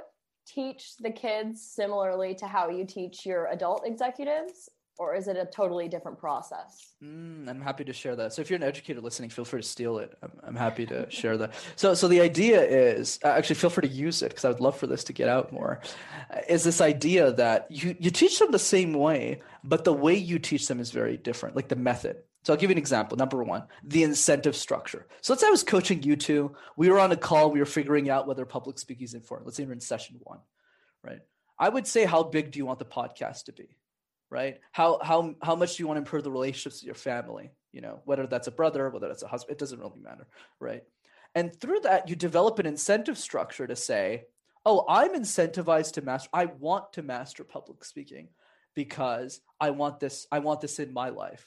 teach the kids similarly to how you teach your adult executives? or is it a totally different process? Mm, I'm happy to share that. So if you're an educator listening, feel free to steal it. I'm, I'm happy to share that. So so the idea is uh, actually feel free to use it because I would love for this to get out more. Uh, is this idea that you you teach them the same way, but the way you teach them is very different, like the method. So I'll give you an example. Number one, the incentive structure. So let's say I was coaching you two. We were on a call. We were figuring out whether public speaking is important. Let's say we're in session one, right? I would say, how big do you want the podcast to be? right how how how much do you want to improve the relationships with your family you know whether that's a brother whether that's a husband it doesn't really matter right and through that you develop an incentive structure to say oh i'm incentivized to master i want to master public speaking because i want this i want this in my life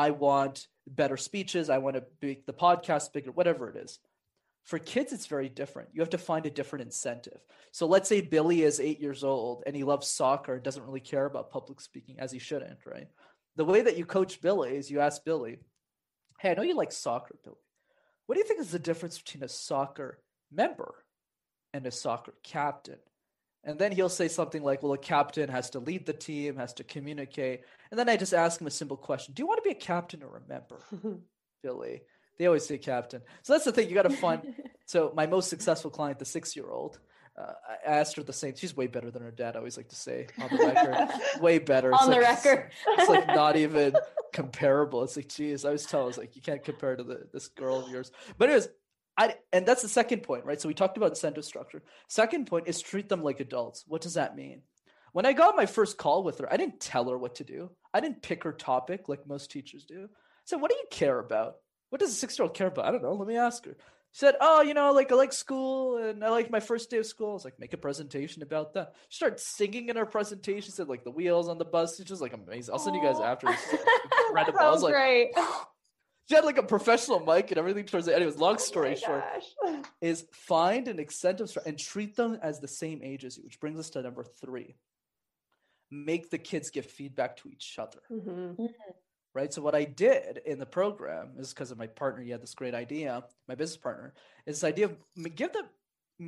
i want better speeches i want to make the podcast bigger whatever it is for kids, it's very different. You have to find a different incentive. So let's say Billy is eight years old and he loves soccer and doesn't really care about public speaking as he shouldn't, right? The way that you coach Billy is you ask Billy, Hey, I know you like soccer, Billy. What do you think is the difference between a soccer member and a soccer captain? And then he'll say something like, Well, a captain has to lead the team, has to communicate. And then I just ask him a simple question Do you want to be a captain or a member, Billy? They always say captain. So that's the thing. You got to find. so my most successful client, the six-year-old, uh, I asked her the same. She's way better than her dad. I always like to say on the record, way better. It's on like, the record, it's, like not even comparable. It's like, geez, I was telling, I was like, you can't compare to the, this girl of yours. But anyways, I and that's the second point, right? So we talked about incentive structure. Second point is treat them like adults. What does that mean? When I got my first call with her, I didn't tell her what to do. I didn't pick her topic like most teachers do. So what do you care about? what does a six year old care about? I don't know. Let me ask her. She said, Oh, you know, like I like school and I like my first day of school. I was like, make a presentation about that. She started singing in her presentation. She said, like the wheels on the bus. She's just like amazing. I'll send you guys after. incredible. I was like, great. she had like a professional mic and everything towards it. Anyways, long oh story oh short, gosh. is find an incentive and treat them as the same age as you, which brings us to number three. Make the kids give feedback to each other. Mm-hmm. mm-hmm right? So what I did in the program is because of my partner, he had this great idea, my business partner, is this idea of give them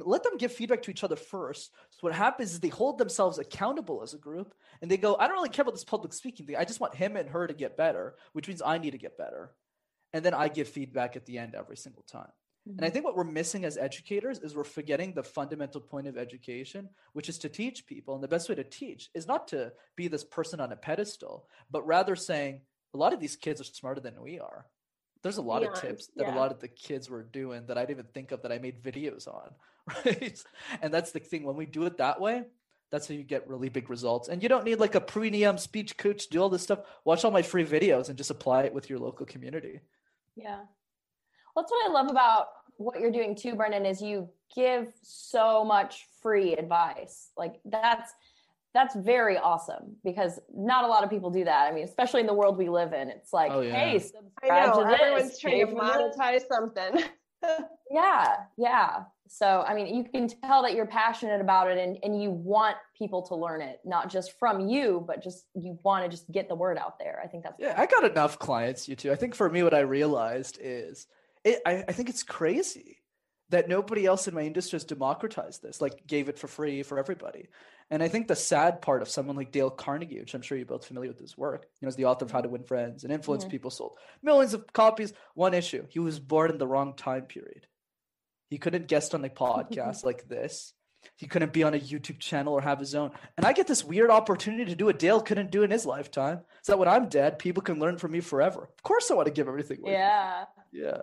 let them give feedback to each other first. So what happens is they hold themselves accountable as a group and they go, I don't really care about this public speaking thing. I just want him and her to get better, which means I need to get better. And then I give feedback at the end every single time. Mm-hmm. And I mm-hmm. think what we're missing as educators is we're forgetting the fundamental point of education, which is to teach people. And the best way to teach is not to be this person on a pedestal, but rather saying, a lot of these kids are smarter than we are. There's a lot Beyond, of tips that yeah. a lot of the kids were doing that I didn't even think of that I made videos on, right? And that's the thing when we do it that way, that's how you get really big results. And you don't need like a premium speech coach to do all this stuff. Watch all my free videos and just apply it with your local community. Yeah. Well, that's what I love about what you're doing too, Brendan, is you give so much free advice. Like that's that's very awesome because not a lot of people do that. I mean, especially in the world we live in, it's like, oh, yeah. hey, subscribe I know, to everyone's this, trying to monetize something. yeah, yeah. So, I mean, you can tell that you're passionate about it and, and you want people to learn it, not just from you, but just you want to just get the word out there. I think that's yeah. I got enough clients, you too. I think for me, what I realized is, it, I, I think it's crazy that nobody else in my industry has democratized this, like gave it for free for everybody. And I think the sad part of someone like Dale Carnegie, which I'm sure you're both familiar with his work, you know, as the author of How to Win Friends and Influence mm-hmm. People, sold millions of copies. One issue, he was born in the wrong time period. He couldn't guest on a podcast like this. He couldn't be on a YouTube channel or have his own. And I get this weird opportunity to do what Dale couldn't do in his lifetime. So that when I'm dead, people can learn from me forever. Of course, I want to give everything away. Yeah. Yeah.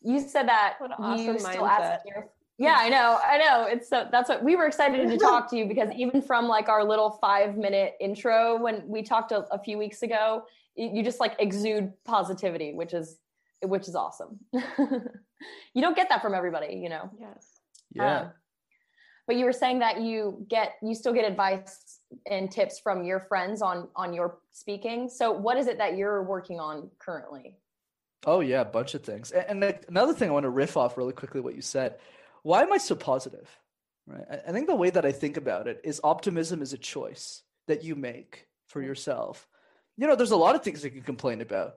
You said that what an awesome you still mindset. ask your yeah, I know. I know. It's so that's what we were excited to talk to you because even from like our little five minute intro when we talked a, a few weeks ago, you just like exude positivity, which is which is awesome. you don't get that from everybody, you know. Yes. Yeah. Um, but you were saying that you get you still get advice and tips from your friends on on your speaking. So what is it that you're working on currently? Oh yeah, a bunch of things. And, and another thing I want to riff off really quickly what you said why am I so positive? Right. I think the way that I think about it is optimism is a choice that you make for yourself. You know, there's a lot of things you can complain about.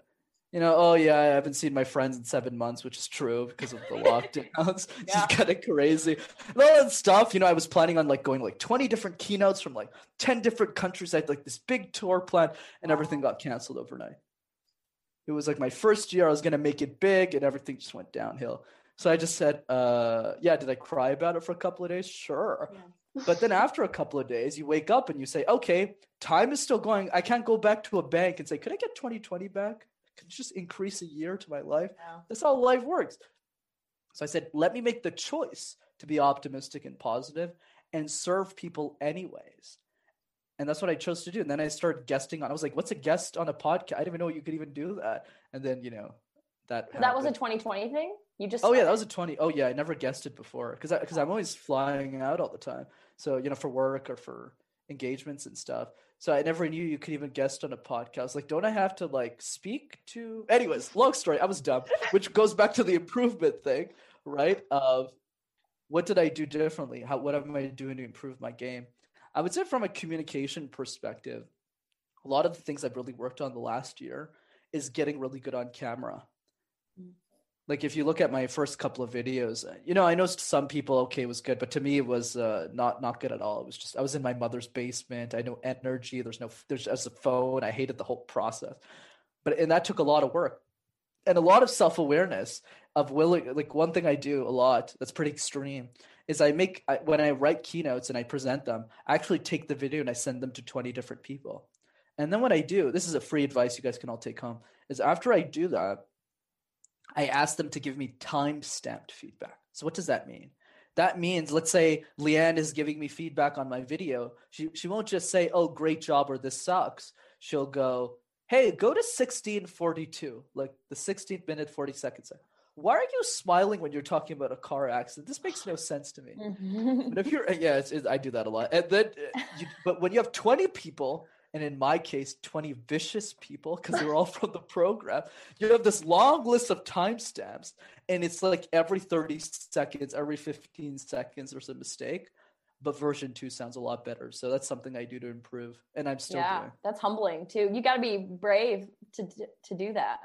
You know, oh yeah, I haven't seen my friends in seven months, which is true because of the lockdowns. Yeah. It's kind of crazy. And all that stuff, you know, I was planning on like going like 20 different keynotes from like 10 different countries. I had like this big tour plan and everything got canceled overnight. It was like my first year, I was gonna make it big, and everything just went downhill. So I just said, uh, yeah, did I cry about it for a couple of days? Sure. But then after a couple of days, you wake up and you say, okay, time is still going. I can't go back to a bank and say, could I get 2020 back? Could just increase a year to my life? Yeah. That's how life works. So I said, let me make the choice to be optimistic and positive and serve people anyways. And that's what I chose to do. And then I started guesting on. I was like, what's a guest on a podcast? I didn't even know you could even do that. And then, you know, that That was a 2020 thing. You just Oh yeah, that was a 20. Oh yeah, I never guessed it before because because I'm always flying out all the time. So you know, for work or for engagements and stuff. So I never knew you could even guest on a podcast. Like, don't I have to like speak to? Anyways, long story. I was dumb, which goes back to the improvement thing, right? Of what did I do differently? How what am I doing to improve my game? I would say from a communication perspective, a lot of the things I've really worked on the last year is getting really good on camera mm. Like if you look at my first couple of videos uh, you know i know some people okay was good but to me it was uh, not not good at all. It was just i was in my mother's basement. I know energy. There's no there's as a phone. I hated the whole process. But and that took a lot of work and a lot of self-awareness of willing like one thing i do a lot that's pretty extreme is i make I, when i write keynotes and i present them i actually take the video and i send them to 20 different people. And then what i do this is a free advice you guys can all take home is after i do that I ask them to give me time stamped feedback. So what does that mean? That means, let's say Leanne is giving me feedback on my video. She she won't just say, "Oh, great job" or "This sucks." She'll go, "Hey, go to 1642, like the 16th minute 40 seconds." Why are you smiling when you're talking about a car accident? This makes no sense to me. But if you're, yeah, it's, it's, I do that a lot. And then, uh, you, but when you have 20 people, and in my case, 20 vicious people, because they were all from the program, you have this long list of timestamps, and it's like every 30 seconds, every 15 seconds, there's a mistake. But version two sounds a lot better. So that's something I do to improve, and I'm still yeah, doing. that's humbling too. You got to be brave to to do that.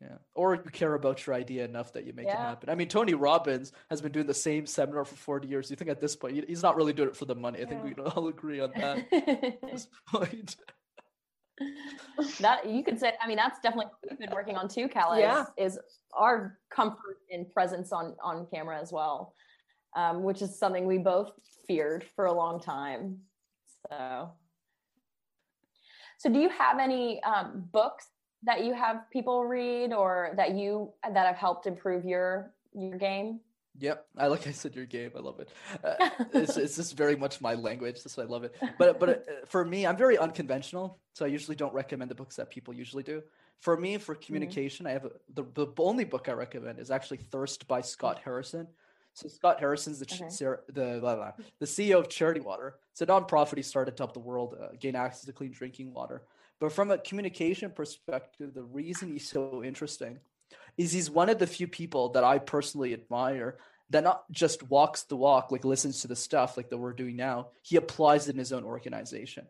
Yeah. Or you care about your idea enough that you make it happen. I mean, Tony Robbins has been doing the same seminar for 40 years. You think at this point, he's not really doing it for the money. I think we Yeah. can all agree on that at this point. that you could say. I mean, that's definitely what we've been working on too, Cal. Yeah. Is, is our comfort and presence on on camera as well, um, which is something we both feared for a long time. So, so do you have any um, books that you have people read or that you that have helped improve your your game? Yep, I like I said your game. I love it. Uh, it's it's just very much my language. That's why I love it. But but uh, for me, I'm very unconventional, so I usually don't recommend the books that people usually do. For me, for communication, I have a, the the only book I recommend is actually Thirst by Scott Harrison. So Scott Harrison's the Okay. the blah, blah, the CEO of Charity Water. It's a nonprofit he started to help the world uh, gain access to clean drinking water. But from a communication perspective, the reason he's so interesting is he's one of the few people that I personally admire that not just walks the walk, like listens to the stuff like that we're doing now, he applies it in his own organization.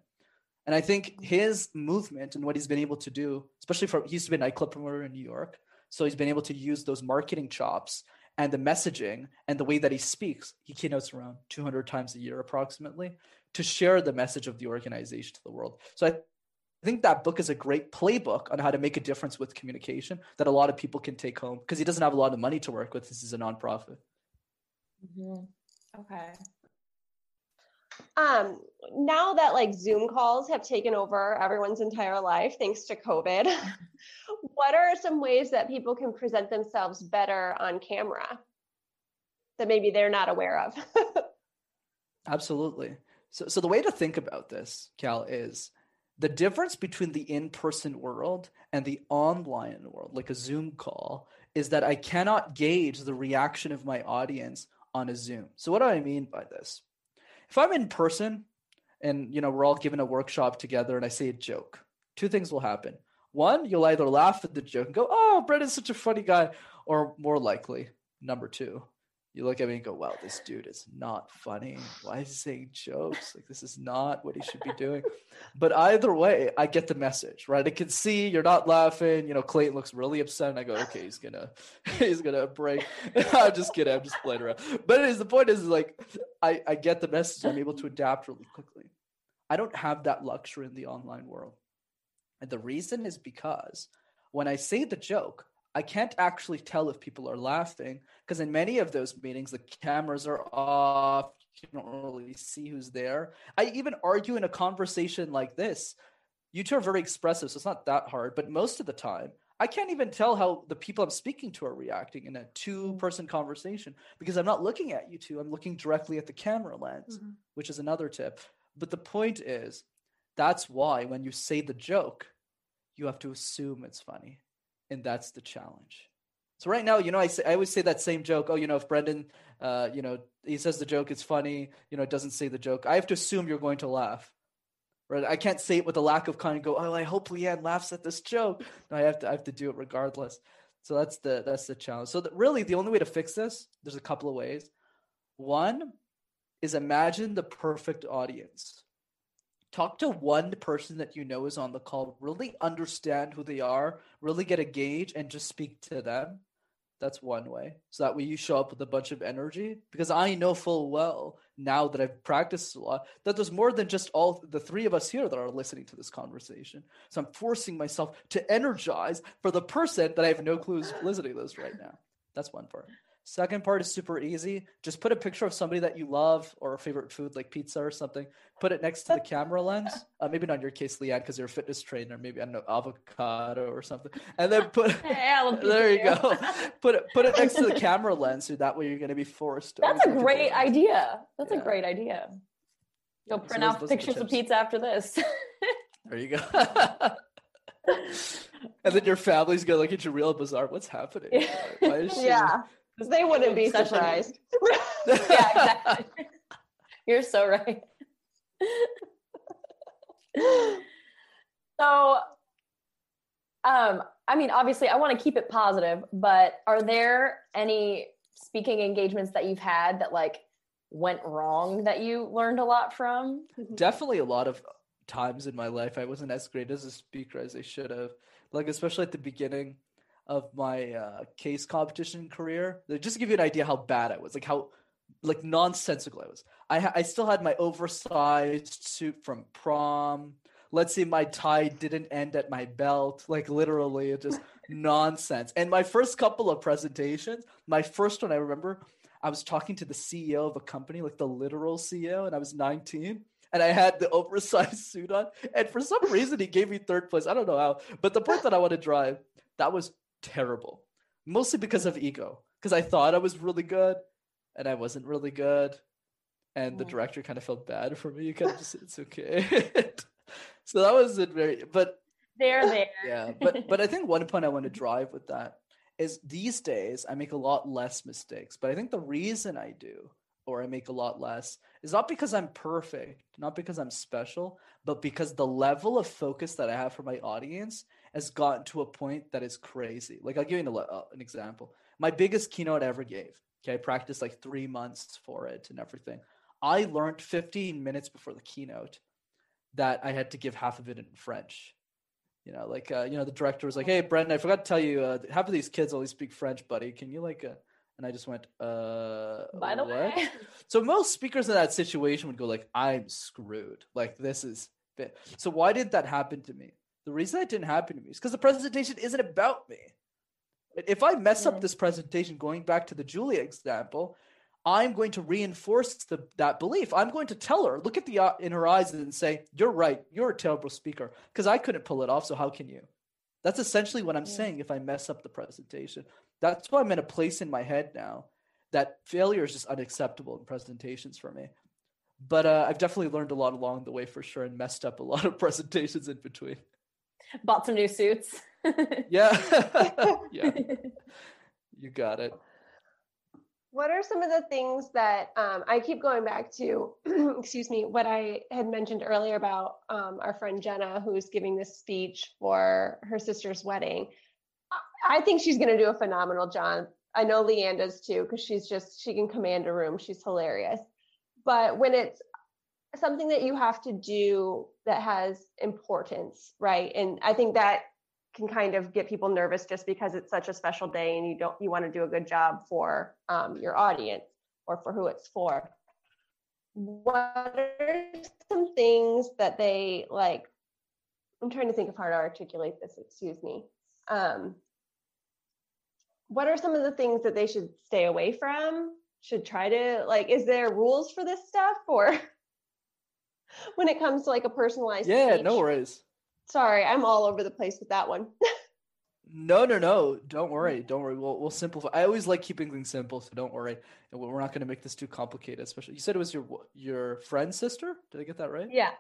And I think his movement and what he's been able to do, especially for he used to be a nightclub promoter in New York. So he's been able to use those marketing chops and the messaging and the way that he speaks. He keynotes around 200 times a year approximately to share the message of the organization to the world. So I I think that book is a great playbook on how to make a difference with communication that a lot of people can take home because he doesn't have a lot of money to work with. This is a nonprofit. Mhm. Okay. Um, now that like Zoom calls have taken over everyone's entire life thanks to COVID, what are some ways that people can present themselves better on camera that maybe they're not aware of? Absolutely. So, so the way to think about this, Cal, is the difference between the in-person world and the online world, like a Zoom call, is that I cannot gauge the reaction of my audience on a Zoom. So what do I mean by this? If I'm in person and you know we're all given a workshop together and I say a joke, two things will happen. One, you'll either laugh at the joke and go, "Oh, Brendan's such a funny guy," or more likely, number two, you look at me and go, wow, this dude is not funny. Why is he saying jokes? Like, this is not what he should be doing. But either way, I get the message, right? I can see you're not laughing. You know, Clayton looks really upset. And I go, okay, he's gonna, he's gonna break. I'm just kidding. I'm just playing around. But anyways, the point is like, I, I get the message. I'm able to adapt really quickly. I don't have that luxury in the online world. And the reason is because when I say the joke, I can't actually tell if people are laughing because in many of those meetings, the cameras are off. You don't really see who's there. I even argue in a conversation like this. You two are very expressive, so it's not that hard. But most of the time, I can't even tell how the people I'm speaking to are reacting in a two person conversation because I'm not looking at you two. I'm looking directly at the camera lens, mm-hmm. which is another tip. But the point is, that's why when you say the joke, you have to assume it's funny and that's the challenge. So right now, you know, I say I always say that same joke. Oh, you know, if Brendan, uh, you know, he says the joke, it's funny. You know, it doesn't say the joke. I have to assume you're going to laugh, right? I can't say it with a lack of kind. Go, oh, I hope Leanne laughs at this joke. No, I have to. I have to do it regardless. So that's the that's the challenge. So the, really, the only way to fix this, there's a couple of ways. One is imagine the perfect audience talk to one person that you know is on the call really understand who they are really get a gauge and just speak to them. That's one way. So that way you show up with a bunch of energy because i know full well now that i've practiced a lot that there's more than just all the three of us here that are listening to this conversation. So i'm forcing myself to energize for the person that i have no clue is listening to this right now. That's one part Second part is super easy. Just put a picture of somebody that you love or a favorite food like pizza or something. Put it next to the camera lens. Uh, maybe not in your case, Leanne, because you're a fitness trainer. Maybe I don't know avocado or something. And then put there you go. put it put it next to the camera lens, so that way you're going to be forced. That's a great idea. That's yeah. a great idea. Go yeah, print so out pictures of pizza after this. there you go. and then your family's gonna look at you real bizarre. What's happening? yeah they wouldn't be surprised. yeah, exactly. You're so right. so, um, I mean, obviously, I want to keep it positive, but are there any speaking engagements that you've had that like went wrong that you learned a lot from? Definitely a lot of times in my life I wasn't as great as a speaker as I should have. Like especially at the beginning, of my uh, case competition career. Just to give you an idea how bad I was, like how like nonsensical I was. I ha- I still had my oversized suit from prom. Let's see, my tie didn't end at my belt. Like literally, it just nonsense. And my first couple of presentations, my first one I remember, I was talking to the CEO of a company, like the literal CEO, and I was 19 and I had the oversized suit on. And for some reason, he gave me third place. I don't know how. But the point that I want to drive, that was terrible, mostly because of ego. Because I thought I was really good, and I wasn't really good, and the director kind of felt bad for me. You kind of just it's okay. so that was it. Very, but they're there. Yeah, but but I think one point I want to drive with that is these days I make a lot less mistakes. But I think the reason I do or I make a lot less is not because I'm perfect, not because I'm special, but because the level of focus that I have for my audience has gotten to a point that is crazy. Like I'll give you an, uh, an example. My biggest keynote I ever gave. Okay, I practiced like three months for it and everything. I learned 15 minutes before the keynote that I had to give half of it in French. You know, like uh, you know, the director was like, "Hey, Brendan, I forgot to tell you, uh, half of these kids only speak French, buddy. Can you like?" Uh, and I just went, "Uh, by the what? way." So most speakers in that situation would go like, "I'm screwed. Like this is." Fit. So why did that happen to me? The reason that didn't happen to me is because the presentation isn't about me. If I mess up this presentation, going back to the Julia example, I'm going to reinforce the, that belief. I'm going to tell her, look at the uh, in her eyes and say, "You're right. You're a terrible speaker because I couldn't pull it off. So how can you?" That's essentially what I'm yeah. saying. If I mess up the presentation, that's why I'm in a place in my head now that failure is just unacceptable in presentations for me. But uh, I've definitely learned a lot along the way for sure, and messed up a lot of presentations in between bought some new suits. yeah. yeah. You got it. What are some of the things that um, I keep going back to? excuse me, what I had mentioned earlier about um, our friend Jenna, who's giving this speech for her sister's wedding. I think she's going to do a phenomenal job. I know Leanne does too, because she's just she can command a room. She's hilarious. But when it's something that you have to do that has importance, right? And I think that can kind of get people nervous just because it's such a special day and you don't you want to do a good job for um, your audience or for who it's for. What are some things that they like? I'm trying to think of how to articulate this. Excuse me. Um, what are some of the things that they should stay away from? Should try to like? Is there rules for this stuff or? when it comes to like a personalized yeah speech. no worries. Sorry i'm all over the place with that one. No no no don't worry don't worry. We'll, we'll simplify i always like keeping things simple so don't worry. And we're not going to make this too complicated especially you said it was your your friend's sister? Did i get that right? Yeah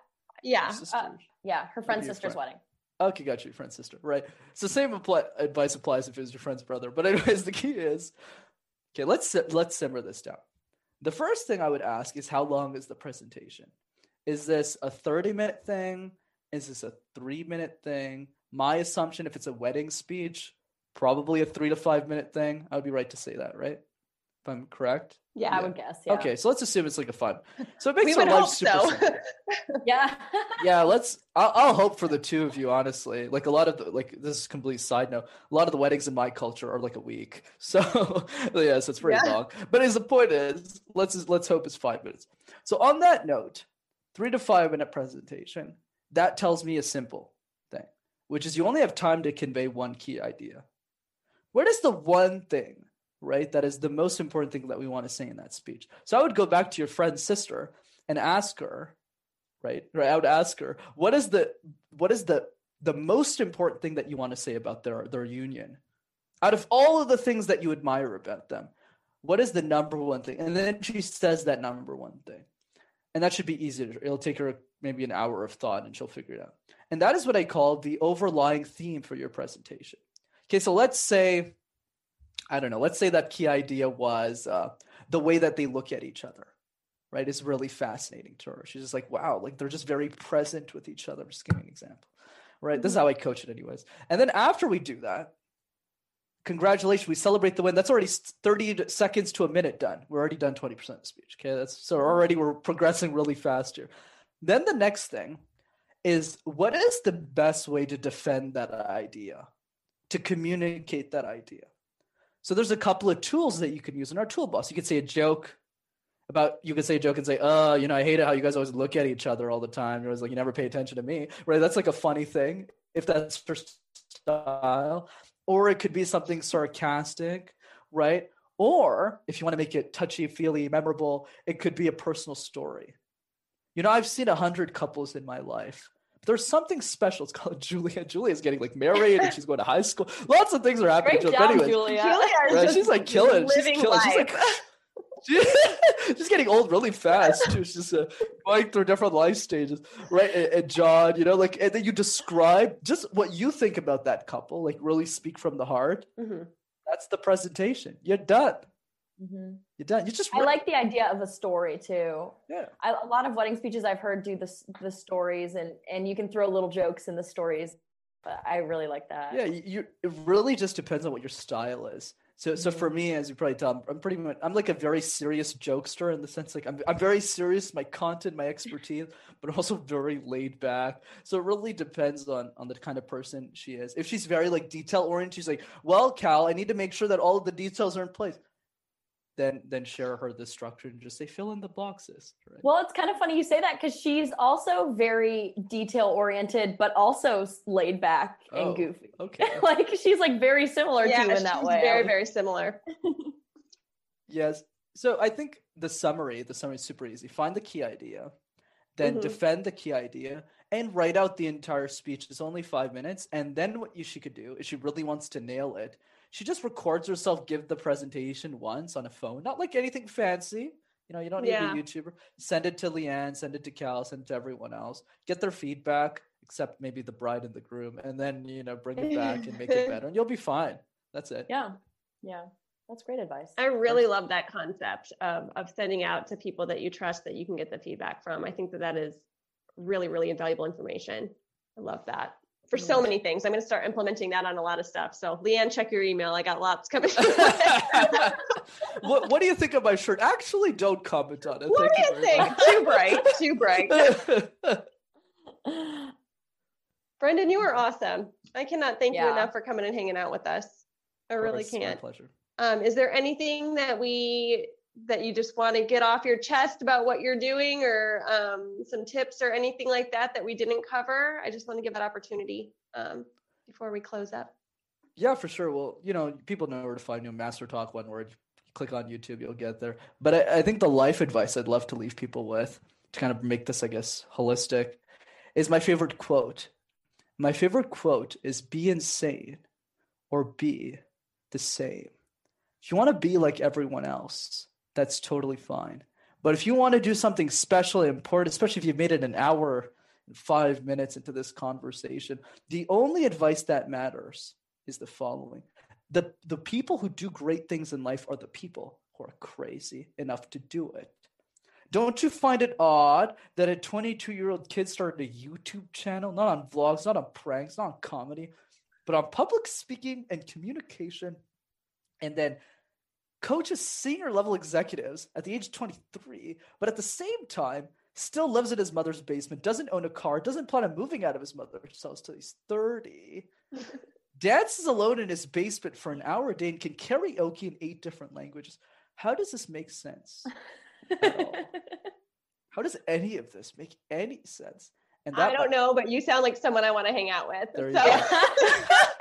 yeah uh, yeah her friend's Maybe sister's friend. wedding. Okay got you friend's sister right. So same apply, advice applies if it was your friend's brother but anyways the key is okay let's let's simmer this down. The first thing i would ask is how long is the presentation is this a 30 minute thing? Is this a three minute thing? My assumption, if it's a wedding speech, probably a three to five minute thing. I would be right to say that, right? If I'm correct. Yeah, yeah. I would guess. Yeah. Okay, so let's assume it's like a fun. So it makes our life super. So. yeah. yeah, let's. I'll, I'll, hope for the two of you, honestly. Like a lot of the, like this is complete side note. A lot of the weddings in my culture are like a week. So yes, it's pretty yeah. long. But as the point is, let's let's hope it's five minutes. So on that note, three to five minute presentation. That tells me a simple thing, which is you only have time to convey one key idea. What is the one thing, right, that is the most important thing that we want to say in that speech? So I would go back to your friend's sister and ask her, right? Right. I would ask her, what is the what is the the most important thing that you want to say about their their union? Out of all of the things that you admire about them, what is the number one thing? And then she says that number one thing and that should be easy. It'll take her maybe an hour of thought and she'll figure it out. And that is what I call the overlying theme for your presentation. Okay, so let's say, I don't know, let's say that key idea was uh, the way that they look at each other, right? Is really fascinating to her. She's just like, wow, like they're just very present with each other. I'm just giving an example, right? This is mm-hmm. how I coach it, anyways. And then after we do that, congratulations, we celebrate the win. That's already 30 seconds to a minute done. We're already done 20% of the speech. Okay. That's so already we're progressing really fast here. Then the next thing is what is the best way to defend that idea, to communicate that idea? So there's a couple of tools that you can use in our toolbox. You could say a joke about you could say a joke and say, oh, you know, I hate it how you guys always look at each other all the time. You're always like, you never pay attention to me. Right. That's like a funny thing if that's your style or it could be something sarcastic, right? Or if you want to make it touchy feely, memorable, it could be a personal story. You know, I've seen a hundred couples in my life. There's something special. It's called Julia. Julia's getting like married and she's going to high school. Lots of things are happening. Great job, anyways, Julia. Julia right? she's like killing. She's killing. Life. She's like she's getting old really fast. She's just uh, going through different life stages, right? And, and, John, you know, like, and then you describe just what you think about that couple, like, really speak from the heart. Mm-hmm. That's the presentation. You're done. Mm-hmm. You're done. You just. I like the idea of a story too. Yeah. I, a lot of wedding speeches I've heard do the the stories, and and you can throw little jokes in the stories. But I really like that. Yeah, you. It really just depends on what your style is. So, so for me, as you probably tell, I'm pretty much I'm like a very serious jokester in the sense like I'm I'm very serious, my content, my expertise, but also very laid back. So it really depends on on the kind of person she is. If she's very like detail oriented, she's like, well, Cal, I need to make sure that all the details are in place then then share her the structure and just say fill in the boxes right? well it's kind of funny you say that because she's also very detail oriented but also laid back and oh, goofy. okay. Like she's like very similar yeah, to you in that way. very very similar. Yes. So i think the summary the summary is super easy. Find the key idea then mm-hmm. defend the key idea and write out the entire speech. It's only five minutes and then what you she could do if she really wants to nail it she just records herself give the presentation once on a phone, not like anything fancy. You know, you don't need yeah. a YouTuber. Send it to Leanne, send it to Cal, send it to everyone else. Get their feedback, except maybe the bride and the groom, and then you know bring it back and make it better, and you'll be fine. That's it. Yeah, yeah, that's great advice. I really love that concept of of sending out to people that you trust that you can get the feedback from. I think that that is really really invaluable information. I love that. For so many things. I'm going to start implementing that on a lot of stuff. So, Leanne, check your email. I got lots coming. what, what do you think of my shirt? Actually, don't comment on it. What Thank do you think? Too bright. Too bright. Brenden, you are awesome. I cannot thank you enough for coming and hanging out with us. I really course, can't. pleasure. Um, is there anything that we that you just want to get off your chest about what you're doing, or um, some tips or anything like that that we didn't cover? I just want to give that opportunity um, before we close up. Yeah, for sure. Well, you know, people know where to find you. Master Talk, one word. Click on YouTube, you'll get there. But I, I think the life advice I'd love to leave people with to kind of make this, I guess, holistic is my favorite quote. My favorite quote is be insane or be the same. If you want to be like everyone else, that's totally fine. But if you want to do something special and important, especially if you've made it an hour and five minutes into this conversation, the only advice that matters is the following. The the people who do great things in life are the people who are crazy enough to do it. Don't you find it odd that a 22 year old kid started a YouTube channel, not on vlogs, not on pranks, not on comedy, but on public speaking and communication, and then coaches senior level executives at the age of 23, but at the same time still lives in his mother's basement, doesn't own a car, doesn't plan on moving out of his mother's house till he's 30, dances alone in his basement for an hour a day and can karaoke in eight different languages. How does this make sense? How does any of this make any sense? And I don't know, but you sound like someone I want to hang out with. There so.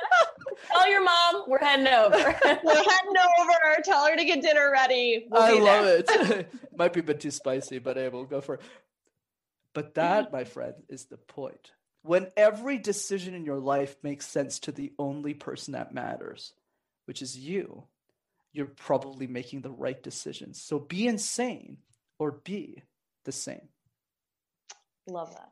Tell your mom we're heading over. we're heading over. Tell her to get dinner ready. We'll I be love there. it. Might be a bit too spicy, but hey, we'll go for it. But that, mm-hmm. my friend, is the point. When every decision in your life makes sense to the only person that matters, which is you, you're probably making the right decisions. So be insane or be the same. Love that.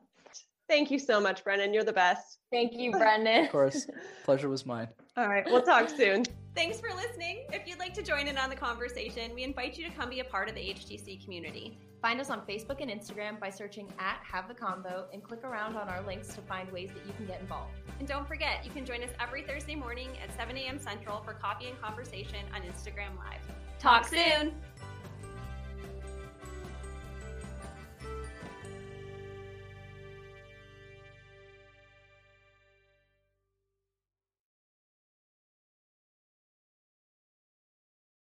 Thank you so much, Brennan. You're the best. Thank you, Brenden. Of course, pleasure was mine. All right, we'll talk soon. Thanks for listening. If you'd like to join in on the conversation, we invite you to come be a part of the HTC community. Find us on Facebook and Instagram by searching at Have the Convo and click around on our links to find ways that you can get involved. And don't forget, you can join us every Thursday morning at 7 a.m. Central for coffee and conversation on Instagram Live. Talk soon!